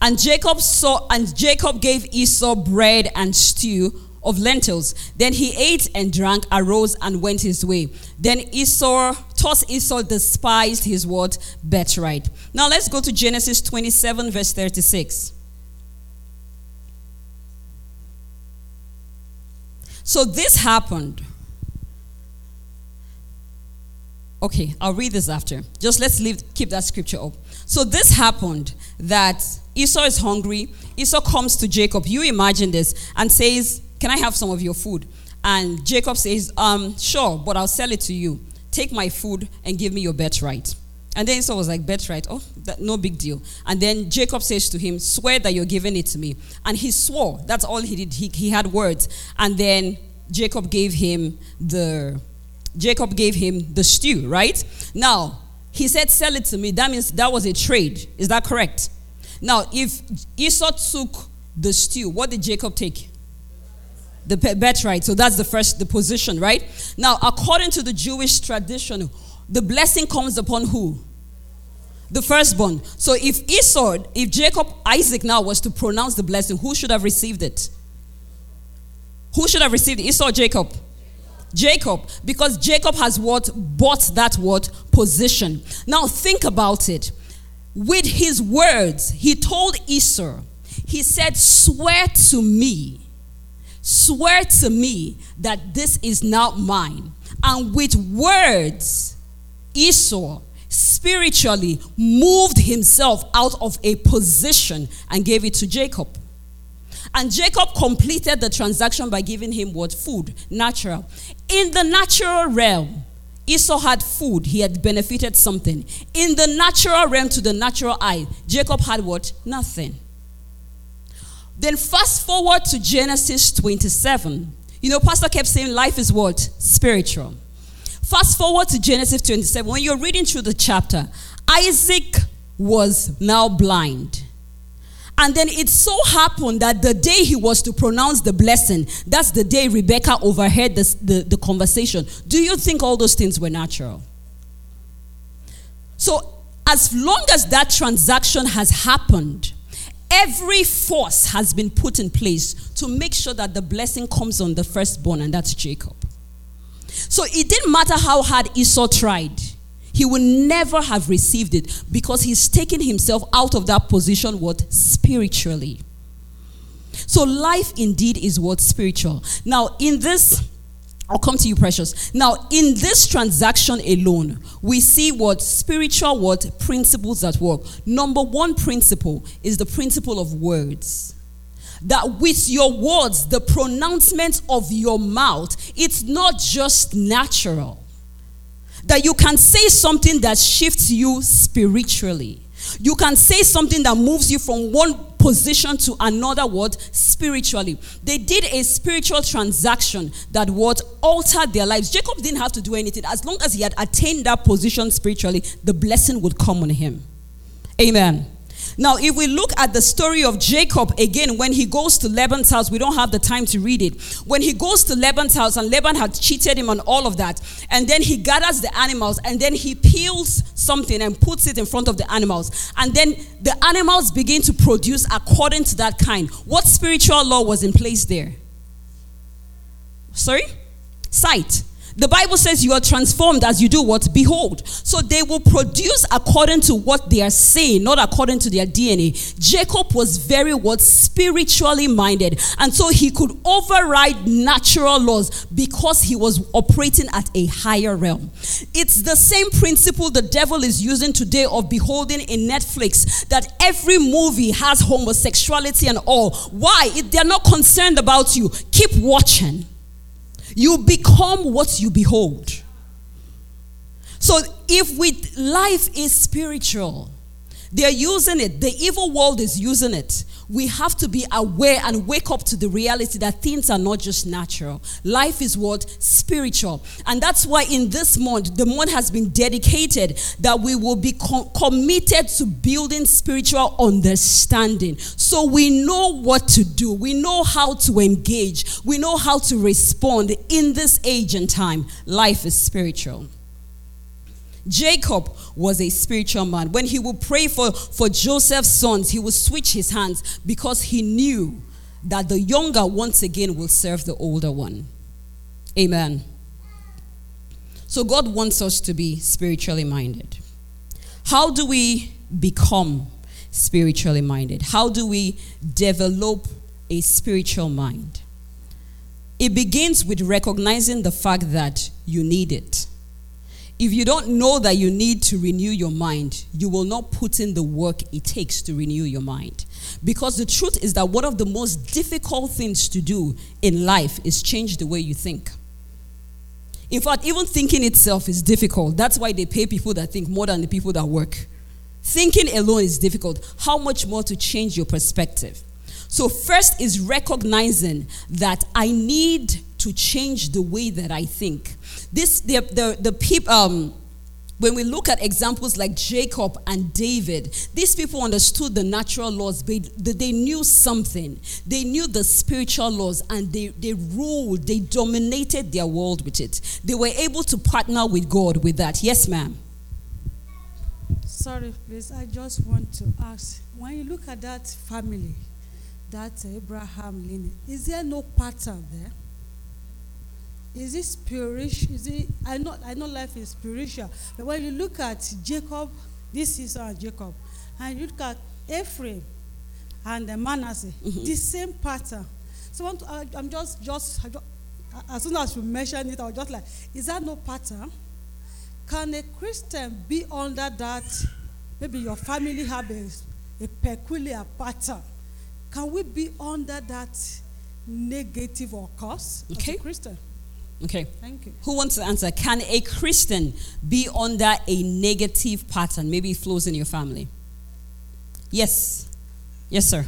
And Jacob saw and Jacob gave Esau bread and stew of lentils. Then he ate and drank, arose and went his way. Then Esau, thus Esau despised his what? Birthright. Now let's go to Genesis 27, verse 36. So this happened. Okay, I'll read this after. Just let's leave, keep that scripture up. So this happened that Esau is hungry. Esau comes to Jacob. You imagine this and says, Can I have some of your food? And Jacob says, um, Sure, but I'll sell it to you. Take my food and give me your birthright. And then Esau was like, Birthright? Oh, that, no big deal. And then Jacob says to him, Swear that you're giving it to me. And he swore. That's all he did. He, he had words. And then Jacob gave him the Jacob gave him the stew, right? Now, he said, Sell it to me. That means that was a trade. Is that correct? Now, if Esau took the stew, what did Jacob take? The birthright. So that's the first, the position, right? Now, according to the Jewish tradition, the blessing comes upon who? The firstborn. So if Esau, if Jacob, Isaac now was to pronounce the blessing, who should have received it? Who should have received it? Esau Jacob? Jacob, because Jacob has what bought that what position. Now think about it with his words, he told Esau, he said, Swear to me, swear to me that this is not mine. And with words, Esau spiritually moved himself out of a position and gave it to Jacob. And Jacob completed the transaction by giving him what? Food, natural. In the natural realm, Esau had food, he had benefited something. In the natural realm to the natural eye, Jacob had what? Nothing. Then fast forward to Genesis 27. You know, Pastor kept saying life is what? Spiritual. Fast forward to Genesis 27. When you're reading through the chapter, Isaac was now blind. And then it so happened that the day he was to pronounce the blessing, that's the day Rebecca overheard the, the, the conversation. Do you think all those things were natural? So, as long as that transaction has happened, every force has been put in place to make sure that the blessing comes on the firstborn, and that's Jacob. So, it didn't matter how hard Esau tried he will never have received it because he's taken himself out of that position what? Spiritually. So life indeed is what? Spiritual. Now in this I'll come to you, precious. Now, in this transaction alone, we see what? Spiritual what? Principles at work. Number one principle is the principle of words. That with your words, the pronouncement of your mouth, it's not just natural that you can say something that shifts you spiritually. You can say something that moves you from one position to another word spiritually. They did a spiritual transaction that would alter their lives. Jacob didn't have to do anything. As long as he had attained that position spiritually, the blessing would come on him. Amen. Now, if we look at the story of Jacob again, when he goes to Laban's house, we don't have the time to read it. When he goes to Laban's house, and Laban had cheated him on all of that, and then he gathers the animals, and then he peels something and puts it in front of the animals, and then the animals begin to produce according to that kind. What spiritual law was in place there? Sorry? Sight. The Bible says you are transformed as you do what? Behold. So they will produce according to what they are saying, not according to their DNA. Jacob was very what? Spiritually minded. And so he could override natural laws because he was operating at a higher realm. It's the same principle the devil is using today of beholding in Netflix that every movie has homosexuality and all. Why? If they're not concerned about you, keep watching. You become what you behold. So if with life is spiritual, They're using it. The evil world is using it. We have to be aware and wake up to the reality that things are not just natural. Life is what? Spiritual. And that's why in this month, the month has been dedicated that we will be com- committed to building spiritual understanding. So we know what to do, we know how to engage, we know how to respond in this age and time. Life is spiritual. Jacob was a spiritual man. When he would pray for, for Joseph's sons, he would switch his hands because he knew that the younger once again will serve the older one. Amen. So God wants us to be spiritually minded. How do we become spiritually minded? How do we develop a spiritual mind? It begins with recognizing the fact that you need it. If you don't know that you need to renew your mind, you will not put in the work it takes to renew your mind. Because the truth is that one of the most difficult things to do in life is change the way you think. In fact, even thinking itself is difficult. That's why they pay people that think more than the people that work. Thinking alone is difficult. How much more to change your perspective? So, first is recognizing that I need to change the way that I think. This the the the people um when we look at examples like Jacob and David, these people understood the natural laws, but they knew something. They knew the spiritual laws and they, they ruled, they dominated their world with it. They were able to partner with God with that. Yes, ma'am.
Sorry, please. I just want to ask when you look at that family, that Abraham lineage, is there no pattern there? Is it spiritual? Is it? I know I know life is spiritual, but when you look at Jacob, this is uh, Jacob, and you look at Ephraim and the Manasseh, mm-hmm. the same pattern. So I, I'm just just, just as soon as you mention it, I was just like, is that no pattern? Can a Christian be under that? Maybe your family have a, a peculiar pattern. Can we be under that negative or curse okay. as a Christian?
Okay. Thank you. Who wants to answer? Can a Christian be under a negative pattern? Maybe it flows in your family. Yes. Yes, sir.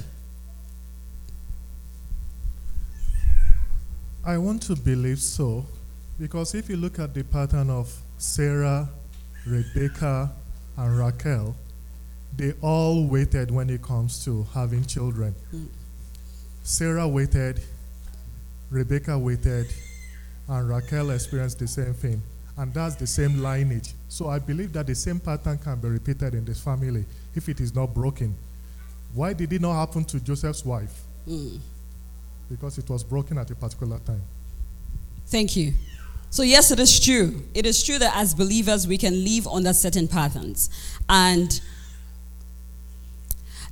I want to believe so because if you look at the pattern of Sarah, Rebecca, and Raquel, they all waited when it comes to having children. Mm. Sarah waited, Rebecca waited, and Raquel experienced the same thing. And that's the same lineage. So I believe that the same pattern can be repeated in this family if it is not broken. Why did it not happen to Joseph's wife? Mm. Because it was broken at a particular time.
Thank you. So, yes, it is true. It is true that as believers, we can live under certain patterns. And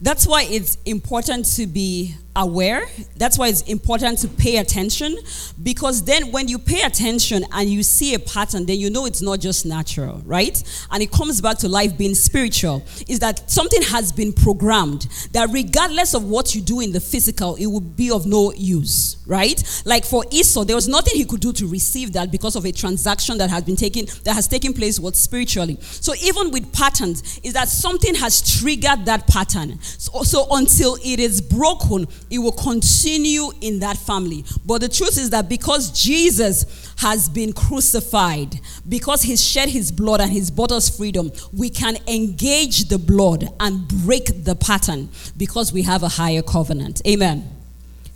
that's why it's important to be aware. That's why it's important to pay attention because then when you pay attention and you see a pattern, then you know it's not just natural, right? And it comes back to life being spiritual is that something has been programmed that regardless of what you do in the physical, it will be of no use, right? Like for Esau, there was nothing he could do to receive that because of a transaction that has been taken that has taken place what spiritually. So even with patterns, is that something has triggered that pattern. So, so until it is broken, it will continue in that family. But the truth is that because Jesus has been crucified, because he shed his blood and he's bought us freedom, we can engage the blood and break the pattern because we have a higher covenant. Amen.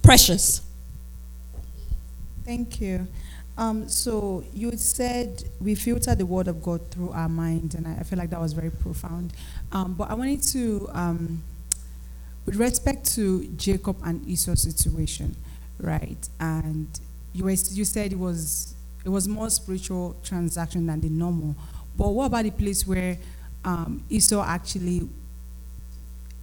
Precious.
Thank you. Um, so you said we filter the word of God through our mind, and I, I feel like that was very profound. Um, but I wanted to um, with respect to Jacob and Esau's situation, right? And you, were, you said it was it was more spiritual transaction than the normal. But what about the place where um, Esau actually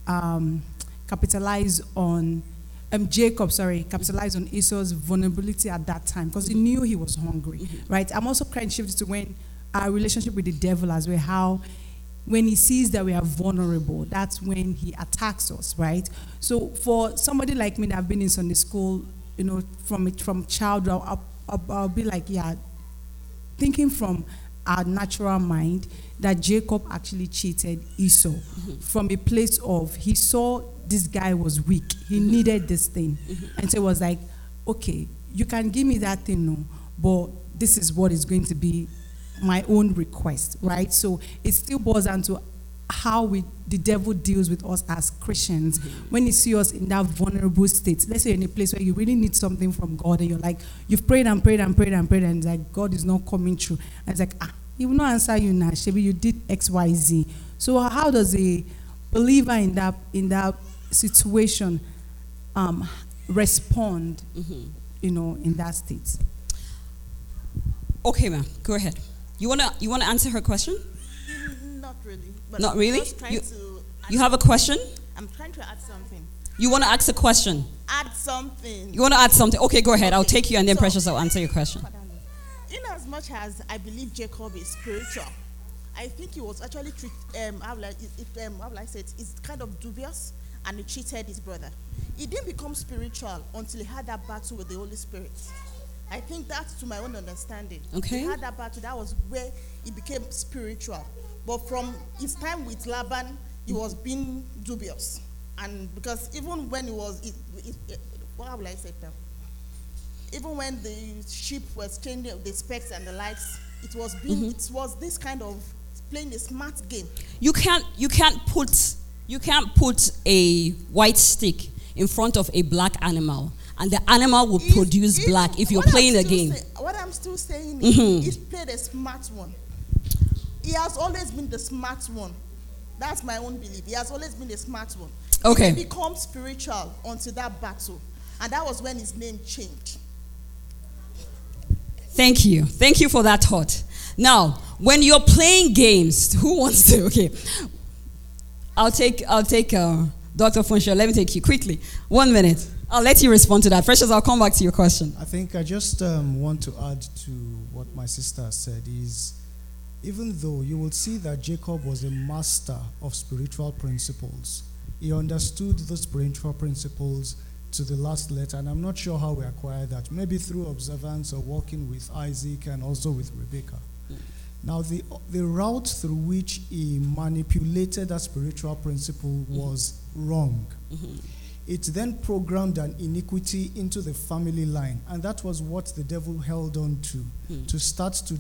um, capitalized on um, Jacob, sorry, capitalized on Esau's vulnerability at that time because he knew he was hungry, mm-hmm. right? I'm also kind of shifted to when our relationship with the devil as well, how when he sees that we are vulnerable, that's when he attacks us, right? So for somebody like me that have been in Sunday school, you know, from from child, I'll, I'll, I'll be like, yeah, thinking from our natural mind that Jacob actually cheated Esau mm-hmm. from a place of he saw this guy was weak. He mm-hmm. needed this thing. Mm-hmm. And so it was like, okay, you can give me that thing, no, but this is what is going to be my own request, right? So it still boils down to how we the devil deals with us as Christians mm-hmm. when you see us in that vulnerable state. Let's say in a place where you really need something from God and you're like, you've prayed and prayed and prayed and prayed, and like God is not coming through. And it's like, ah, he will not answer you now. Maybe you did X, Y, Z. So how does a believer in that in that situation um, respond? Mm-hmm. You know, in that state.
Okay, ma'am. Go ahead. You wanna you wanna answer her question?
Not really.
Not really. You, you have a question?
I'm trying to add something.
You want to ask a question?
Add something.
You want to add something? Okay, go ahead. Okay. I'll take you, and then so, Precious, I'll answer your question.
In as much as I believe Jacob is spiritual, I think he was actually um, how like if um, how will I say it? It's kind of dubious, and he cheated his brother. He didn't become spiritual until he had that battle with the Holy Spirit. I think that's to my own understanding.
Okay.
He had that battle. That was where he became spiritual. But from his time with Laban, he was being dubious. And because even when he was, it, it, it, what will I say now? Even when the sheep was changing the specs and the lights, it was being, mm-hmm. it was this kind of playing a smart game.
You can't, you can't put, you can't put a white stick in front of a black animal and the animal will if, produce if, black if you're playing a game.
Say, what I'm still saying mm-hmm. is he's played a smart one. He has always been the smart one. That's my own belief. He has always been the smart one.
Okay.
He become spiritual until that battle. And that was when his name changed.
Thank you. Thank you for that thought. Now, when you're playing games, who wants to? Okay. I'll take I'll take uh, Dr. Funsho. Let me take you quickly. One minute. I'll let you respond to that. Precious, I'll come back to your question.
I think I just um, want to add to what my sister said is even though you will see that Jacob was a master of spiritual principles, he understood the spiritual principles to the last letter, and I'm not sure how we acquired that. Maybe through observance or working with Isaac and also with Rebecca. Now, the, the route through which he manipulated that spiritual principle was wrong. Mm-hmm it then programmed an iniquity into the family line. And that was what the devil held on to, mm. to start to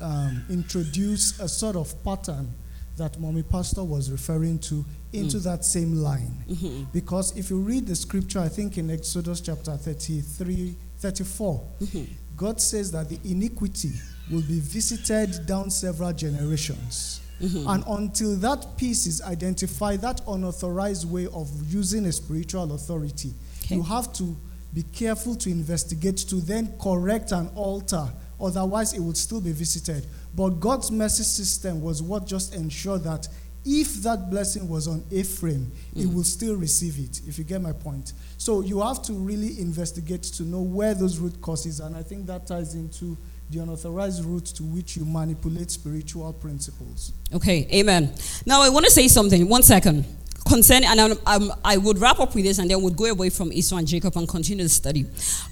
um, introduce a sort of pattern that Mommy Pastor was referring to into mm. that same line. Mm-hmm. Because if you read the scripture, I think in Exodus chapter 33, 34, mm-hmm. God says that the iniquity will be visited down several generations. Mm-hmm. And until that piece is identified, that unauthorized way of using a spiritual authority, okay. you have to be careful to investigate to then correct and alter. Otherwise, it would still be visited. But God's mercy system was what just ensured that if that blessing was on Ephraim, mm-hmm. it will still receive it, if you get my point. So you have to really investigate to know where those root causes, and I think that ties into the unauthorized route to which you manipulate spiritual principles.
Okay, amen. Now I want to say something. One second. Concerning, and I'm, I'm, i would wrap up with this and then we'd go away from Esau and Jacob and continue the study.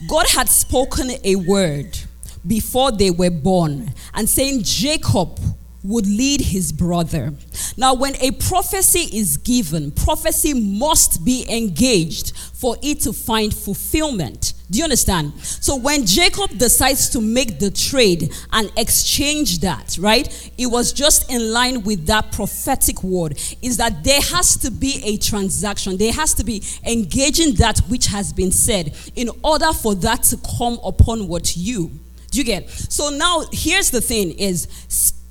God had spoken a word before they were born and saying, Jacob would lead his brother. Now, when a prophecy is given, prophecy must be engaged for it to find fulfillment. Do you understand? So when Jacob decides to make the trade and exchange that, right? It was just in line with that prophetic word is that there has to be a transaction. There has to be engaging that which has been said in order for that to come upon what you. Do you get? So now here's the thing is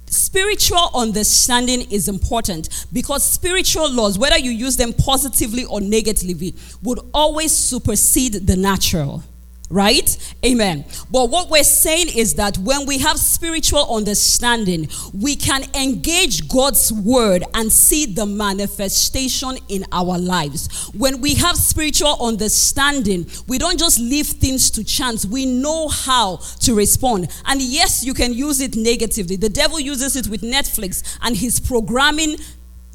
spiritual understanding is important because spiritual laws, whether you use them positively or negatively, would always supersede the natural. Right? Amen. But what we're saying is that when we have spiritual understanding, we can engage God's word and see the manifestation in our lives. When we have spiritual understanding, we don't just leave things to chance. We know how to respond. And yes, you can use it negatively. The devil uses it with Netflix and his programming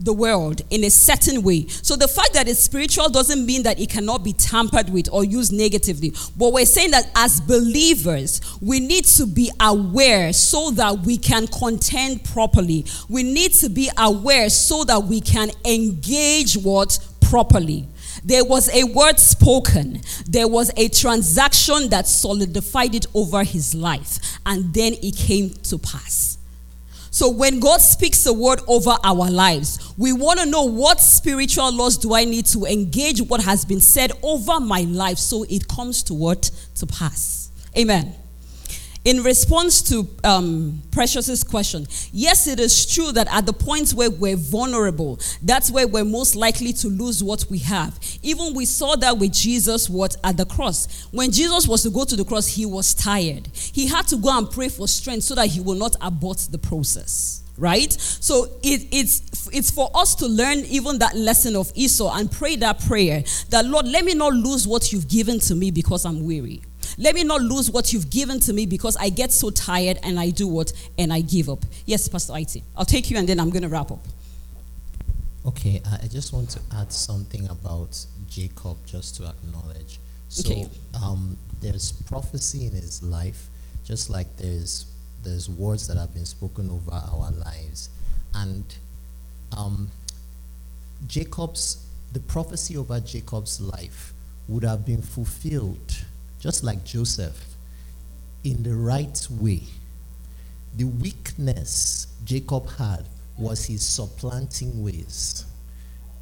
the world in a certain way. So the fact that it's spiritual doesn't mean that it cannot be tampered with or used negatively. But we're saying that as believers, we need to be aware so that we can contend properly. We need to be aware so that we can engage what properly. There was a word spoken. There was a transaction that solidified it over his life. And then it came to pass. So when God speaks a word over our lives, we want to know what spiritual laws do I need to engage what has been said over my life so it comes to what to pass. Amen in response to um, Precious's question, yes, it is true that at the point where we're vulnerable, that's where we're most likely to lose what we have. Even we saw that with Jesus, what at the cross. When Jesus was to go to the cross, he was tired. He had to go and pray for strength so that he will not abort the process right so it, it's it's for us to learn even that lesson of esau and pray that prayer that lord let me not lose what you've given to me because i'm weary let me not lose what you've given to me because I get so tired and I do what? And I give up. Yes, Pastor IT. I'll take you and then I'm going to wrap up.
Okay, I just want to add something about Jacob just to acknowledge. So okay. um, there's prophecy in his life, just like there's there's words that have been spoken over our lives, and um, Jacob's the prophecy over Jacob's life would have been fulfilled just like Joseph, in the right way. The weakness Jacob had was his supplanting ways.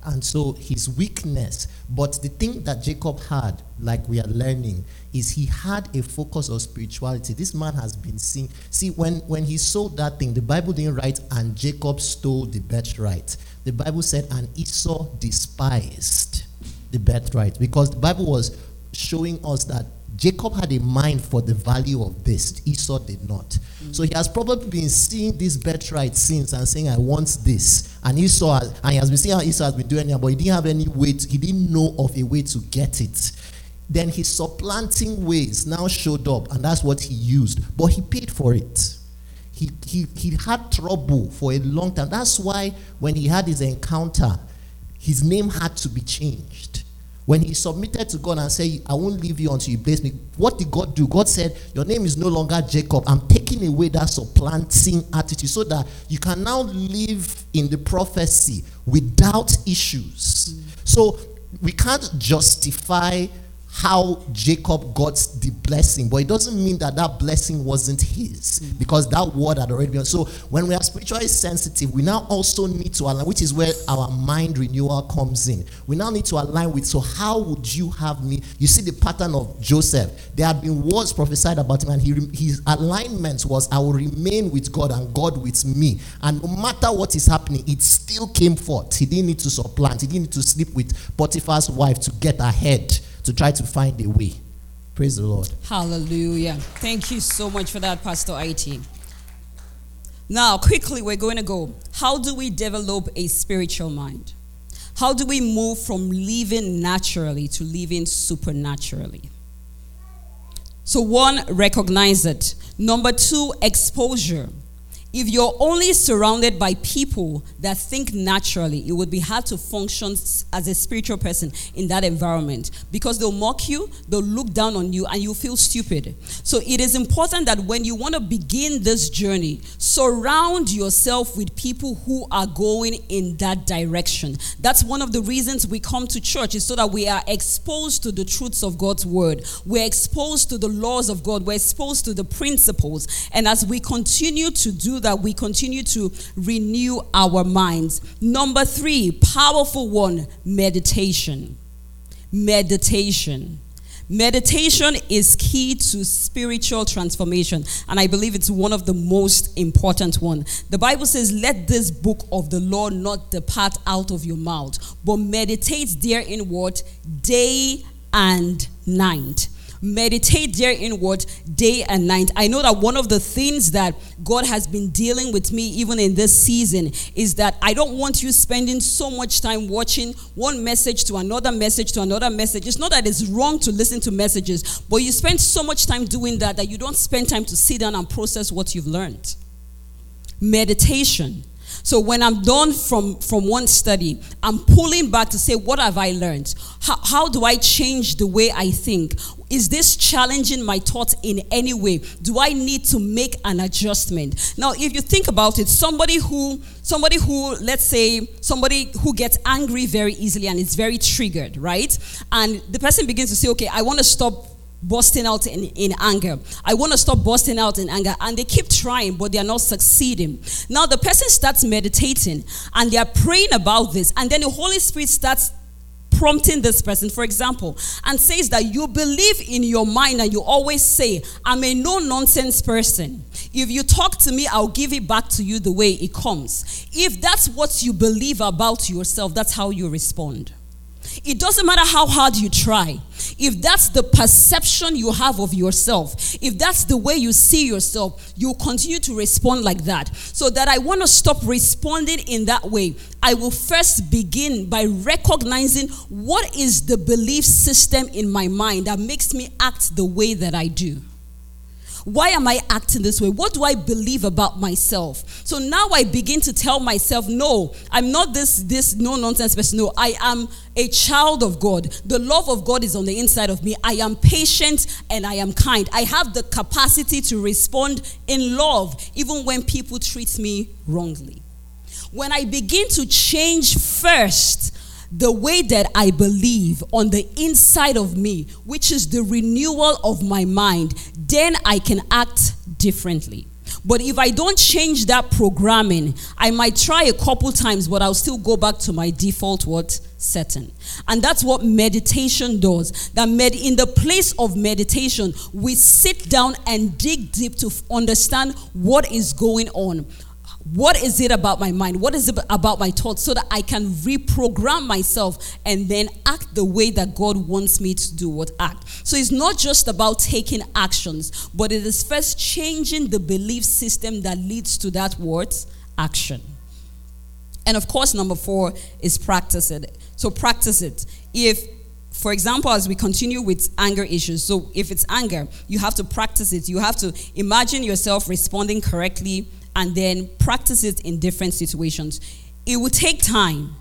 And so his weakness, but the thing that Jacob had, like we are learning, is he had a focus of spirituality. This man has been seeing. See, when, when he sold that thing, the Bible didn't write, and Jacob stole the birthright. The Bible said, and Esau despised the birthright because the Bible was showing us that Jacob had a mind for the value of this. Esau did not. Mm-hmm. So he has probably been seeing this birthright since and saying, I want this. And Esau, has, and he has been seeing how Esau has been doing it, but he didn't have any way, to, he didn't know of a way to get it. Then his supplanting ways now showed up, and that's what he used. But he paid for it. He, he, he had trouble for a long time. That's why when he had his encounter, his name had to be changed when he submitted to God and said, I won't leave you until you bless me, what did God do? God said, Your name is no longer Jacob. I'm taking away that supplanting attitude so that you can now live in the prophecy without issues. Mm. So we can't justify how Jacob got the blessing, but it doesn't mean that that blessing wasn't his mm-hmm. because that word had already been. So when we are spiritually sensitive, we now also need to align, which is where our mind renewal comes in. We now need to align with. So how would you have me? You see the pattern of Joseph. There had been words prophesied about him, and he, his alignment was, "I will remain with God and God with me." And no matter what is happening, it still came forth. He didn't need to supplant. He didn't need to sleep with Potiphar's wife to get ahead to try to find a way. Praise the Lord.
Hallelujah. Thank you so much for that, Pastor IT. Now, quickly, we're going to go. How do we develop a spiritual mind? How do we move from living naturally to living supernaturally? So, one, recognize it. Number two, exposure. If you're only surrounded by people that think naturally, it would be hard to function as a spiritual person in that environment because they'll mock you, they'll look down on you, and you feel stupid. So it is important that when you want to begin this journey, surround yourself with people who are going in that direction. That's one of the reasons we come to church, is so that we are exposed to the truths of God's word. We're exposed to the laws of God, we're exposed to the principles. And as we continue to do that we continue to renew our minds. Number three, powerful one meditation. Meditation. Meditation is key to spiritual transformation, and I believe it's one of the most important one. The Bible says, "Let this book of the law not depart out of your mouth, but meditate therein what day and night." Meditate there inward day and night. I know that one of the things that God has been dealing with me even in this season is that I don't want you spending so much time watching one message to another message to another message. It's not that it's wrong to listen to messages, but you spend so much time doing that that you don't spend time to sit down and process what you've learned. Meditation So when I'm done from, from one study, I'm pulling back to say, what have I learned? How, how do I change the way I think? Is this challenging my thoughts in any way? Do I need to make an adjustment? Now, if you think about it, somebody who, somebody who, let's say, somebody who gets angry very easily and is very triggered, right? And the person begins to say, okay, I want to stop busting out in, in anger. I want to stop busting out in anger. And they keep trying, but they are not succeeding. Now, the person starts meditating and they are praying about this. And then the Holy Spirit starts prompting this person, for example, and says that you believe in your mind and you always say, I'm a no nonsense person. If you talk to me, I'll give it back to you the way it comes. If that's what you believe about yourself, that's how you respond. It doesn't matter how hard you try. If that's the perception you have of yourself, if that's the way you see yourself, you continue to respond like that. So that I want to stop responding in that way. I will first begin by recognizing what is the belief system in my mind that makes me act the way that I do. Why am I acting this way? What do I believe about myself? So now I begin to tell myself, no, I'm not this this no nonsense person. No, I am a child of God. The love of God is on the inside of me. I am patient and I am kind. I have the capacity to respond in love even when people treat me wrongly. When I begin to change first the way that I believe on the inside of me, which is the renewal of my mind, then I can act differently. But if I don't change that programming, I might try a couple times, but I'll still go back to my default what setting. And that's what meditation does. That med- in the place of meditation, we sit down and dig deep to f- understand what is going on what is it about my mind? What is it about my thoughts so that I can reprogram myself and then act the way that God wants me to do what act. So it's not just about taking actions, but it is first changing the belief system that leads to that word action. And of course, number four is practice it. So practice it. If for example, as we continue with anger issues, so if it's anger, you have to practice it. You have to imagine yourself responding correctly and then practice it in different situations. It will take time.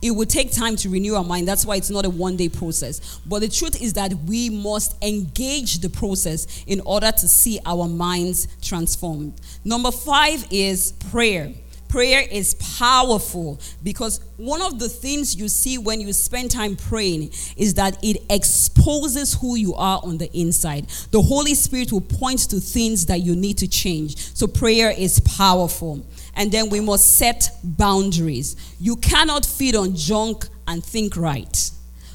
It will take time to renew our mind. That's why it's not a one day process. But the truth is that we must engage the process in order to see our minds transformed. Number five is prayer. Prayer is powerful because one of the things you see when you spend time praying is that it exposes who you are on the inside. The Holy Spirit will point to things that you need to change. So, prayer is powerful. And then we must set boundaries. You cannot feed on junk and think right.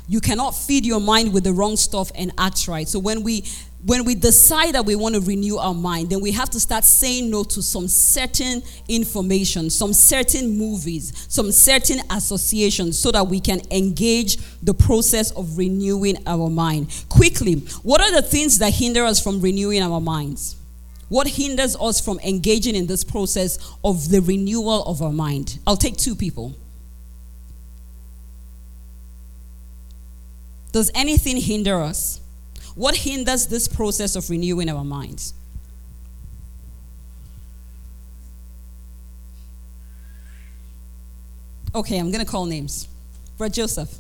You cannot feed your mind with the wrong stuff and act right. So, when we when we decide that we want to renew our mind, then we have to start saying no to some certain information, some certain movies, some certain associations so that we can engage the process of renewing our mind. Quickly, what are the things that hinder us from renewing our minds? What hinders us from engaging in this process of the renewal of our mind? I'll take two people. Does anything hinder us? What hinders this process of renewing our minds? Okay, I'm going to call names. Brother Joseph,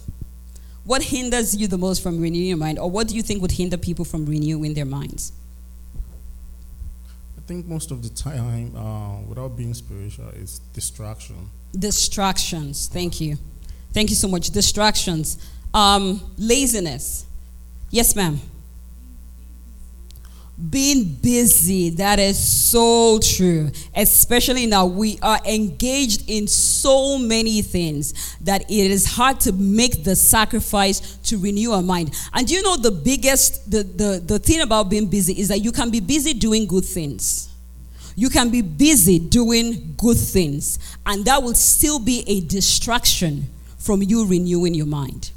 what hinders you the most from renewing your mind, or what do you think would hinder people from renewing their minds?
I think most of the time, uh, without being spiritual, is distraction.
Distractions. Thank you. Thank you so much. Distractions. Um, laziness. Yes, ma'am being busy that is so true. Especially now we are engaged in so many things that it is hard to make the sacrifice to renew our mind. And you know the biggest the, the the thing about being busy is that you can be busy doing good things. You can be busy doing good things. And that will still be a distraction from you renewing your mind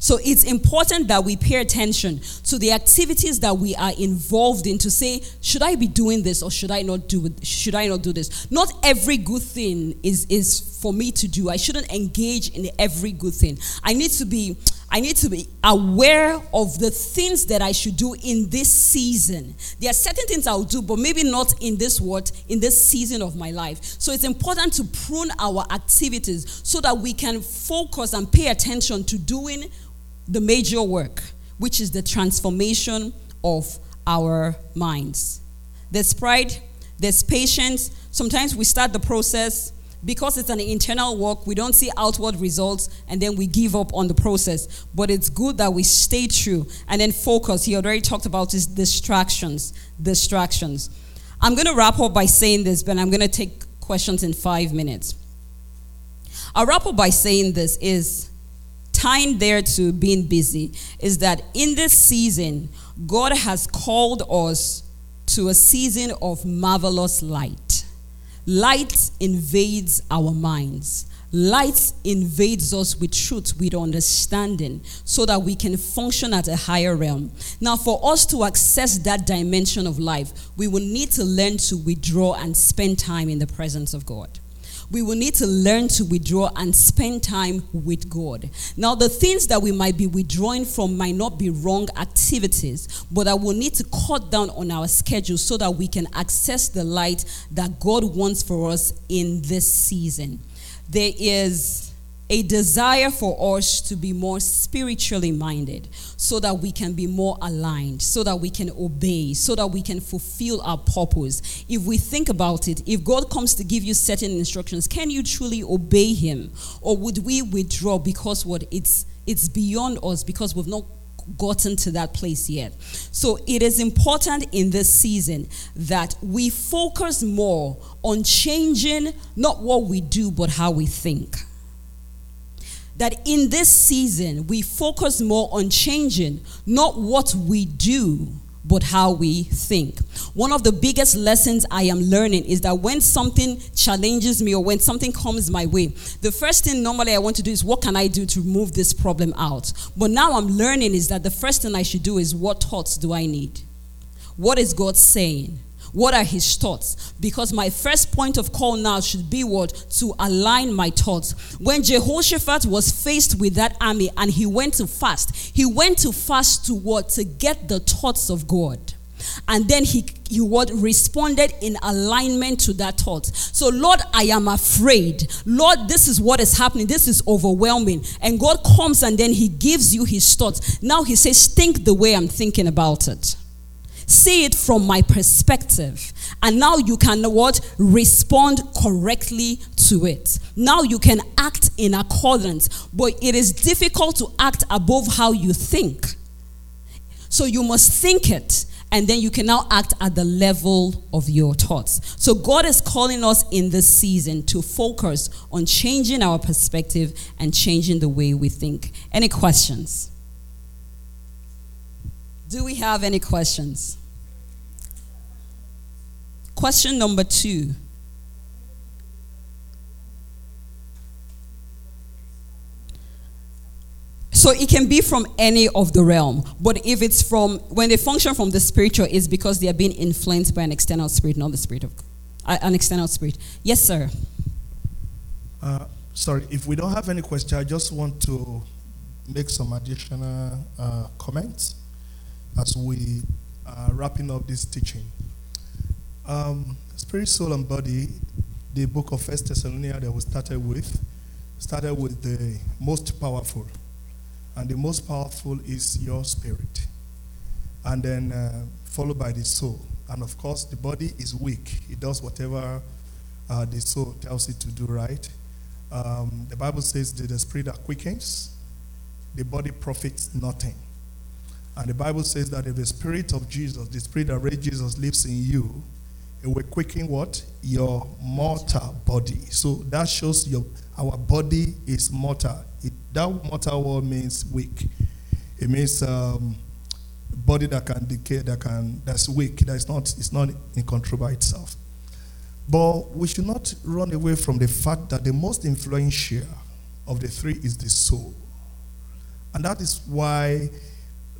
so it's important that we pay attention to the activities that we are involved in to say, should I be doing this or should I not do it? Should I not do this? Not every good thing is, is for me to do. I shouldn't engage in every good thing. I need to be I need to be aware of the things that I should do in this season. There are certain things I'll do, but maybe not in this what in this season of my life. So it's important to prune our activities so that we can focus and pay attention to doing the major work, which is the transformation of our minds. There's pride, there's patience. Sometimes we start the process because it's an internal work, we don't see outward results and then we give up on the process. But it's good that we stay true and then focus. He already talked about his distractions. Distractions. I'm going to wrap up by saying this, but I'm going to take questions in five minutes. I'll wrap up by saying this is tying there to being busy is that in this season, God has called us to a season of marvelous light. Light invades our minds. Light invades us with truth, with understanding, so that we can function at a higher realm. Now, for us to access that dimension of life, we will need to learn to withdraw and spend time in the presence of God we will need to learn to withdraw and spend time with God. Now, the things that we might be withdrawing from might not be wrong activities, but I will need to cut down on our schedule so that we can access the light that God wants for us in this season. There is a desire for us to be more spiritually minded so that we can be more aligned, so that we can obey, so that we can fulfill our purpose. If we think about it, if God comes to give you certain instructions, can you truly obey him or would we withdraw because what it's it's beyond us because we've not gotten to that place yet. So it is important in this season that we focus more on changing not what we do but how we think that in this season we focus more on changing not what we do but how we think. One of the biggest lessons I am learning is that when something challenges me or when something comes my way, the first thing normally I want to do is what can I do to move this problem out? But now I'm learning is that the first thing I should do is what thoughts do I need? What is God saying? What are his thoughts? Because my first point of call now should be what? To align my thoughts. When Jehoshaphat was faced with that army and he went to fast, he went to fast to what? To get the thoughts of God. And then he, he what responded in alignment to that thought. So, Lord, I am afraid. Lord, this is what is happening. This is overwhelming. And God comes and then he gives you his thoughts. Now he says, Think the way I'm thinking about it see it from my perspective. And now you can what? Respond correctly to it. Now you can act in accordance, but it is difficult to act above how you think. So you must think it and then you can now act at the level of your thoughts. So God is calling us in this season to focus on changing our perspective and changing the way we think. Any questions? Do we have any questions? Question number two. So it can be from any of the realm, but if it's from when they function from the spiritual, it's because they are being influenced by an external spirit, not the spirit of uh, an external spirit. Yes, sir.
Uh, sorry, if we don't have any question, I just want to make some additional uh, comments as we are wrapping up this teaching. Um, spirit, soul, and body, the book of First Thessalonians that we started with, started with the most powerful. And the most powerful is your spirit. And then uh, followed by the soul. And of course, the body is weak. It does whatever uh, the soul tells it to do, right? Um, the Bible says that the spirit quickens, the body profits nothing. And the Bible says that if the spirit of Jesus, the spirit that raised Jesus lives in you, it will quicken what? Your mortal body. So that shows your our body is mortal. It, that mortal word means weak. It means um, body that can decay, that can that's weak, that is not it's not in control by itself. But we should not run away from the fact that the most influential of the three is the soul. And that is why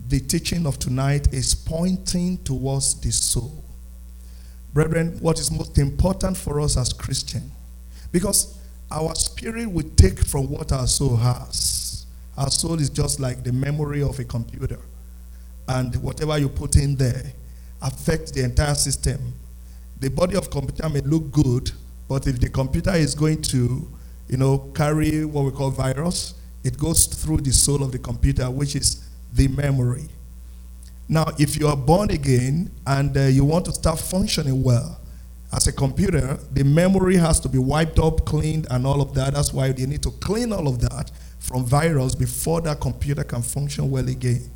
the teaching of tonight is pointing towards the soul. Brethren, what is most important for us as Christians? Because our spirit will take from what our soul has. our soul is just like the memory of a computer. And whatever you put in there affects the entire system. The body of computer may look good, but if the computer is going to, you know, carry what we call virus, it goes through the soul of the computer, which is the memory. Now, if you are born again and uh, you want to start functioning well, as a computer, the memory has to be wiped up, cleaned, and all of that. That's why you need to clean all of that from virus before that computer can function well again.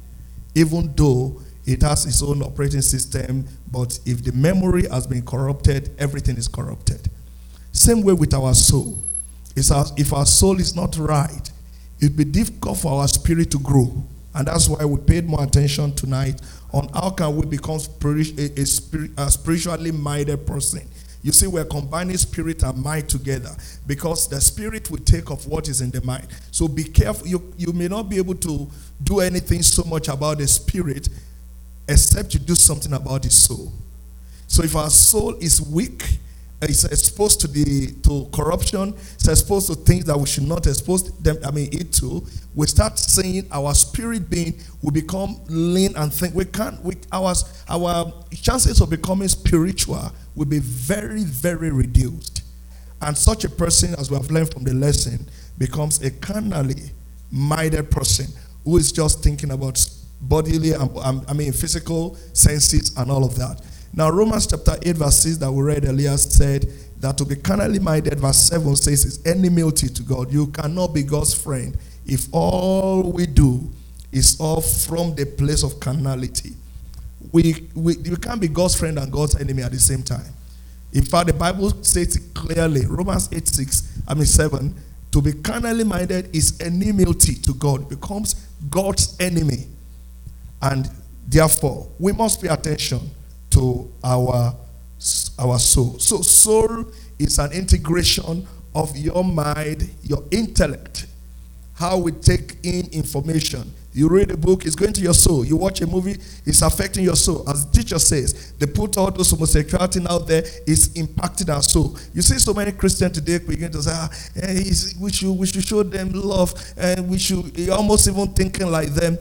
Even though it has its own operating system, but if the memory has been corrupted, everything is corrupted. Same way with our soul. Our, if our soul is not right, it'd be difficult for our spirit to grow. And that's why we paid more attention tonight on how can we become a, spiritually minded person. You see, we're combining spirit and mind together because the spirit will take of what is in the mind. So be careful. You, you may not be able to do anything so much about the spirit except you do something about the soul. So if our soul is weak, it's exposed to the to corruption, it's exposed to things that we should not expose them, I mean it to, we start seeing our spirit being will become lean and think we can't we our our chances of becoming spiritual will be very, very reduced. And such a person, as we have learned from the lesson, becomes a carnally minded person who is just thinking about bodily, I mean, physical senses and all of that. Now, Romans chapter 8, verse 6 that we read earlier said that to be carnally minded, verse 7 says, is enmity to God. You cannot be God's friend if all we do is all from the place of carnality. We, we, you can't be God's friend and God's enemy at the same time. In fact, the Bible states it clearly, Romans 8, 6, I mean 7, to be carnally minded is enmity to God. Becomes God's enemy. And therefore, we must pay attention to our, our soul. So, soul is an integration of your mind, your intellect, how we take in information. You read a book, it's going to your soul. You watch a movie, it's affecting your soul. As the teacher says, they put all those homosexuality out there, it's impacting our soul. You see so many Christians today begin to say, ah, eh, we, should, we should show them love, and we should, almost even thinking like them.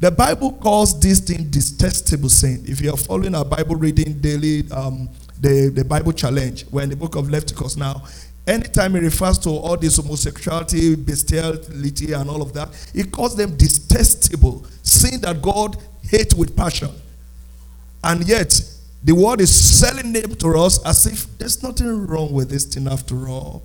The Bible calls this thing detestable sin. If you are following our Bible reading daily, um, the, the Bible challenge, we're in the book of Leviticus now. Anytime it refers to all this homosexuality, bestiality, and all of that, it calls them detestable sin that God hates with passion. And yet, the world is selling them to us as if there's nothing wrong with this thing after all.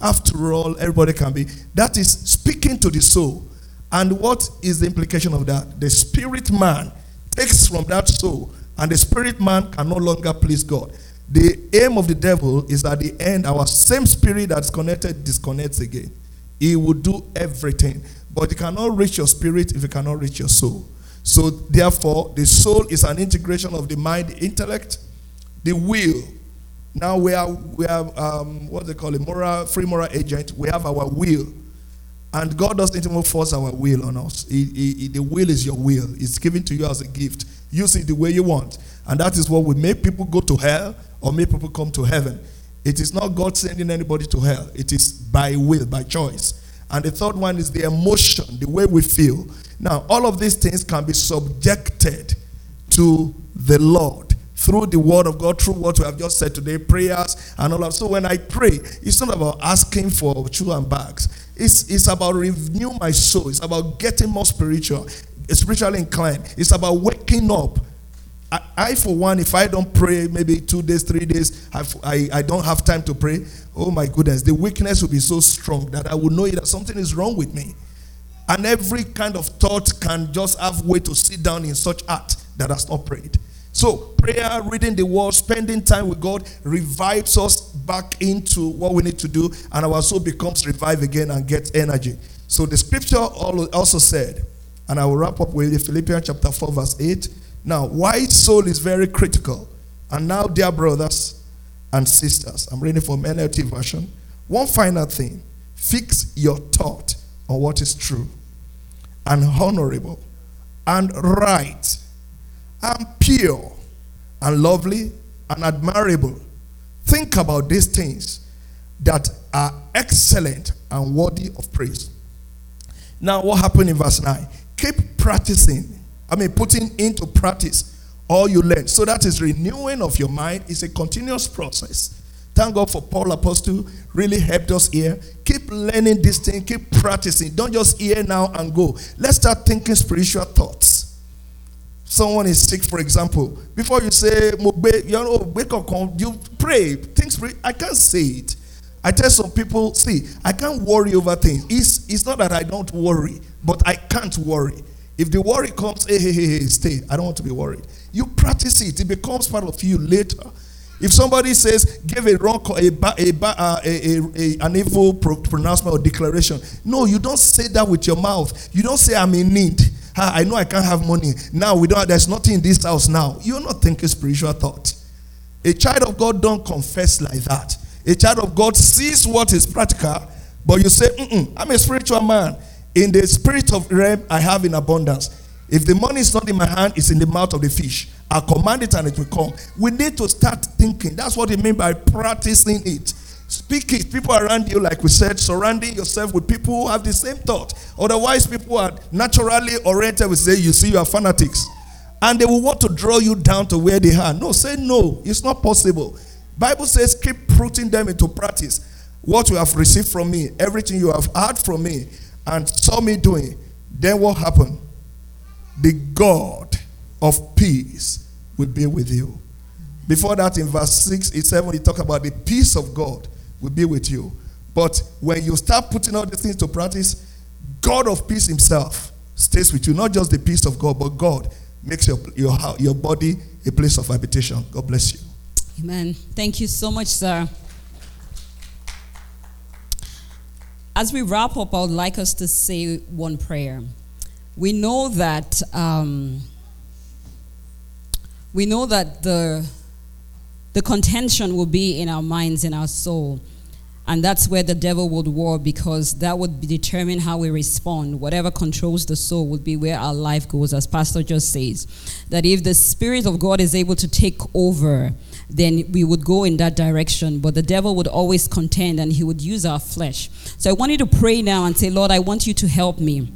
After all, everybody can be. That is speaking to the soul. And what is the implication of that? The spirit man takes from that soul, and the spirit man can no longer please God. The aim of the devil is at the end, our same spirit that's connected disconnects again. He will do everything, but you cannot reach your spirit if you cannot reach your soul. So, therefore, the soul is an integration of the mind, the intellect, the will. Now we are we have um, what they call a moral free moral agent. We have our will and God doesn't even force our will on us. He, he, the will is your will, it's given to you as a gift. Use it the way you want. And that is what will make people go to hell or make people come to heaven. It is not God sending anybody to hell, it is by will, by choice. And the third one is the emotion, the way we feel. Now, all of these things can be subjected to the Lord through the word of God, through what we have just said today, prayers and all of So when I pray, it's not about asking for chew and bags. It's, it's about renewing my soul. It's about getting more spiritual, spiritually inclined. It's about waking up. I, I, for one, if I don't pray, maybe two days, three days, I, I don't have time to pray. Oh my goodness, the weakness will be so strong that I will know that something is wrong with me. And every kind of thought can just have way to sit down in such art that has not prayed. So, prayer, reading the word, spending time with God revives us back into what we need to do, and our soul becomes revived again and gets energy. So, the scripture also said, and I will wrap up with Philippians chapter 4, verse 8. Now, why soul is very critical. And now, dear brothers and sisters, I'm reading from NLT version. One final thing fix your thought on what is true and honorable and right and pure and lovely and admirable. Think about these things that are excellent and worthy of praise. Now, what happened in verse 9? Keep practicing. I mean, putting into practice all you learn. So that is renewing of your mind. It's a continuous process. Thank God for Paul Apostle, really helped us here. Keep learning this thing, keep practicing. Don't just hear now and go. Let's start thinking spiritual thoughts. Someone is sick, for example. Before you say, you know, wake up, you pray. Things, I can't say it. I tell some people, see, I can't worry over things. It's, it's not that I don't worry, but I can't worry. If the worry comes, hey, hey, hey, hey, stay. I don't want to be worried. You practice it, it becomes part of you later. If somebody says, give a wrong, a, a, a, a, an evil pronouncement or declaration, no, you don't say that with your mouth. You don't say, I'm in need. I know I can't have money. Now we don't, there's nothing in this house now. You're not thinking spiritual thought. A child of God don't confess like that. A child of God sees what is practical, but you say, I'm a spiritual man. In the spirit of realm, I have in abundance. If the money is not in my hand, it's in the mouth of the fish. I command it and it will come. We need to start thinking. That's what it means by practicing it. Speak it. People around you, like we said, surrounding yourself with people who have the same thought. Otherwise, people are naturally oriented. We say, You see, you are fanatics. And they will want to draw you down to where they are. No, say no. It's not possible. Bible says, keep putting them into practice. What you have received from me, everything you have heard from me, and saw me doing. Then what happened? The God of peace will be with you. Before that, in verse 6, it said when he talked about the peace of God will be with you. But when you start putting all these things to practice, God of peace himself stays with you. Not just the peace of God, but God makes your, your, your body a place of habitation. God bless you.
Amen. Thank you so much, sir. As we wrap up, I would like us to say one prayer. We know that um, we know that the the contention will be in our minds, in our soul. And that's where the devil would war because that would determine how we respond. Whatever controls the soul would be where our life goes, as Pastor just says. That if the Spirit of God is able to take over, then we would go in that direction. But the devil would always contend and he would use our flesh. So I want you to pray now and say, Lord, I want you to help me.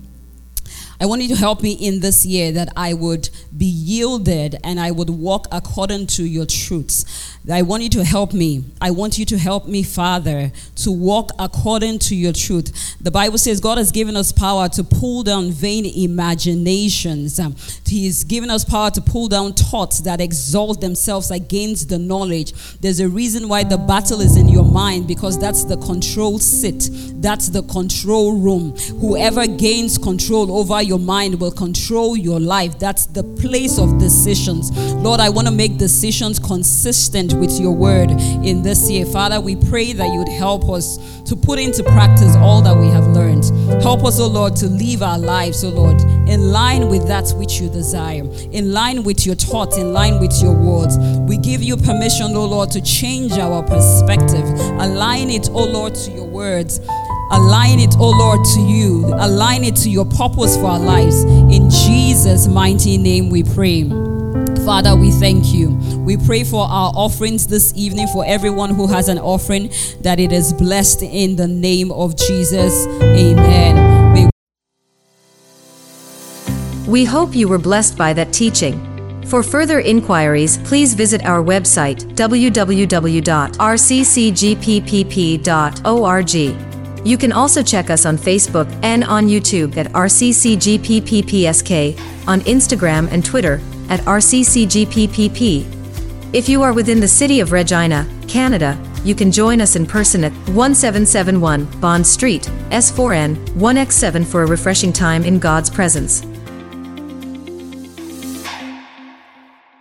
I want you to help me in this year that I would be yielded and I would walk according to your truths. I want you to help me. I want you to help me, Father, to walk according to your truth. The Bible says God has given us power to pull down vain imaginations. Um, he's given us power to pull down thoughts that exalt themselves against the knowledge. There's a reason why the battle is in your mind because that's the control sit, that's the control room. Whoever gains control over your mind will control your life. That's the place of decisions. Lord, I want to make decisions consistent with your word in this year. Father, we pray that you would help us to put into practice all that we have learned. Help us, O oh Lord, to live our lives, O oh Lord, in line with that which you desire, in line with your thoughts, in line with your words. We give you permission, O oh Lord, to change our perspective, align it, O Lord, to your words. Align it, O Lord, to you. Align it to your purpose for our lives. In Jesus' mighty name we pray. Father, we thank you. We pray for our offerings this evening for everyone who has an offering that it is blessed in the name of Jesus. Amen. May
we hope you were blessed by that teaching. For further inquiries, please visit our website www.rccgppp.org. You can also check us on Facebook and on YouTube at RCCGPPPSK, on Instagram and Twitter at RCCGPPP. If you are within the city of Regina, Canada, you can join us in person at 1771 Bond Street, S4N, 1X7 for a refreshing time in God's presence.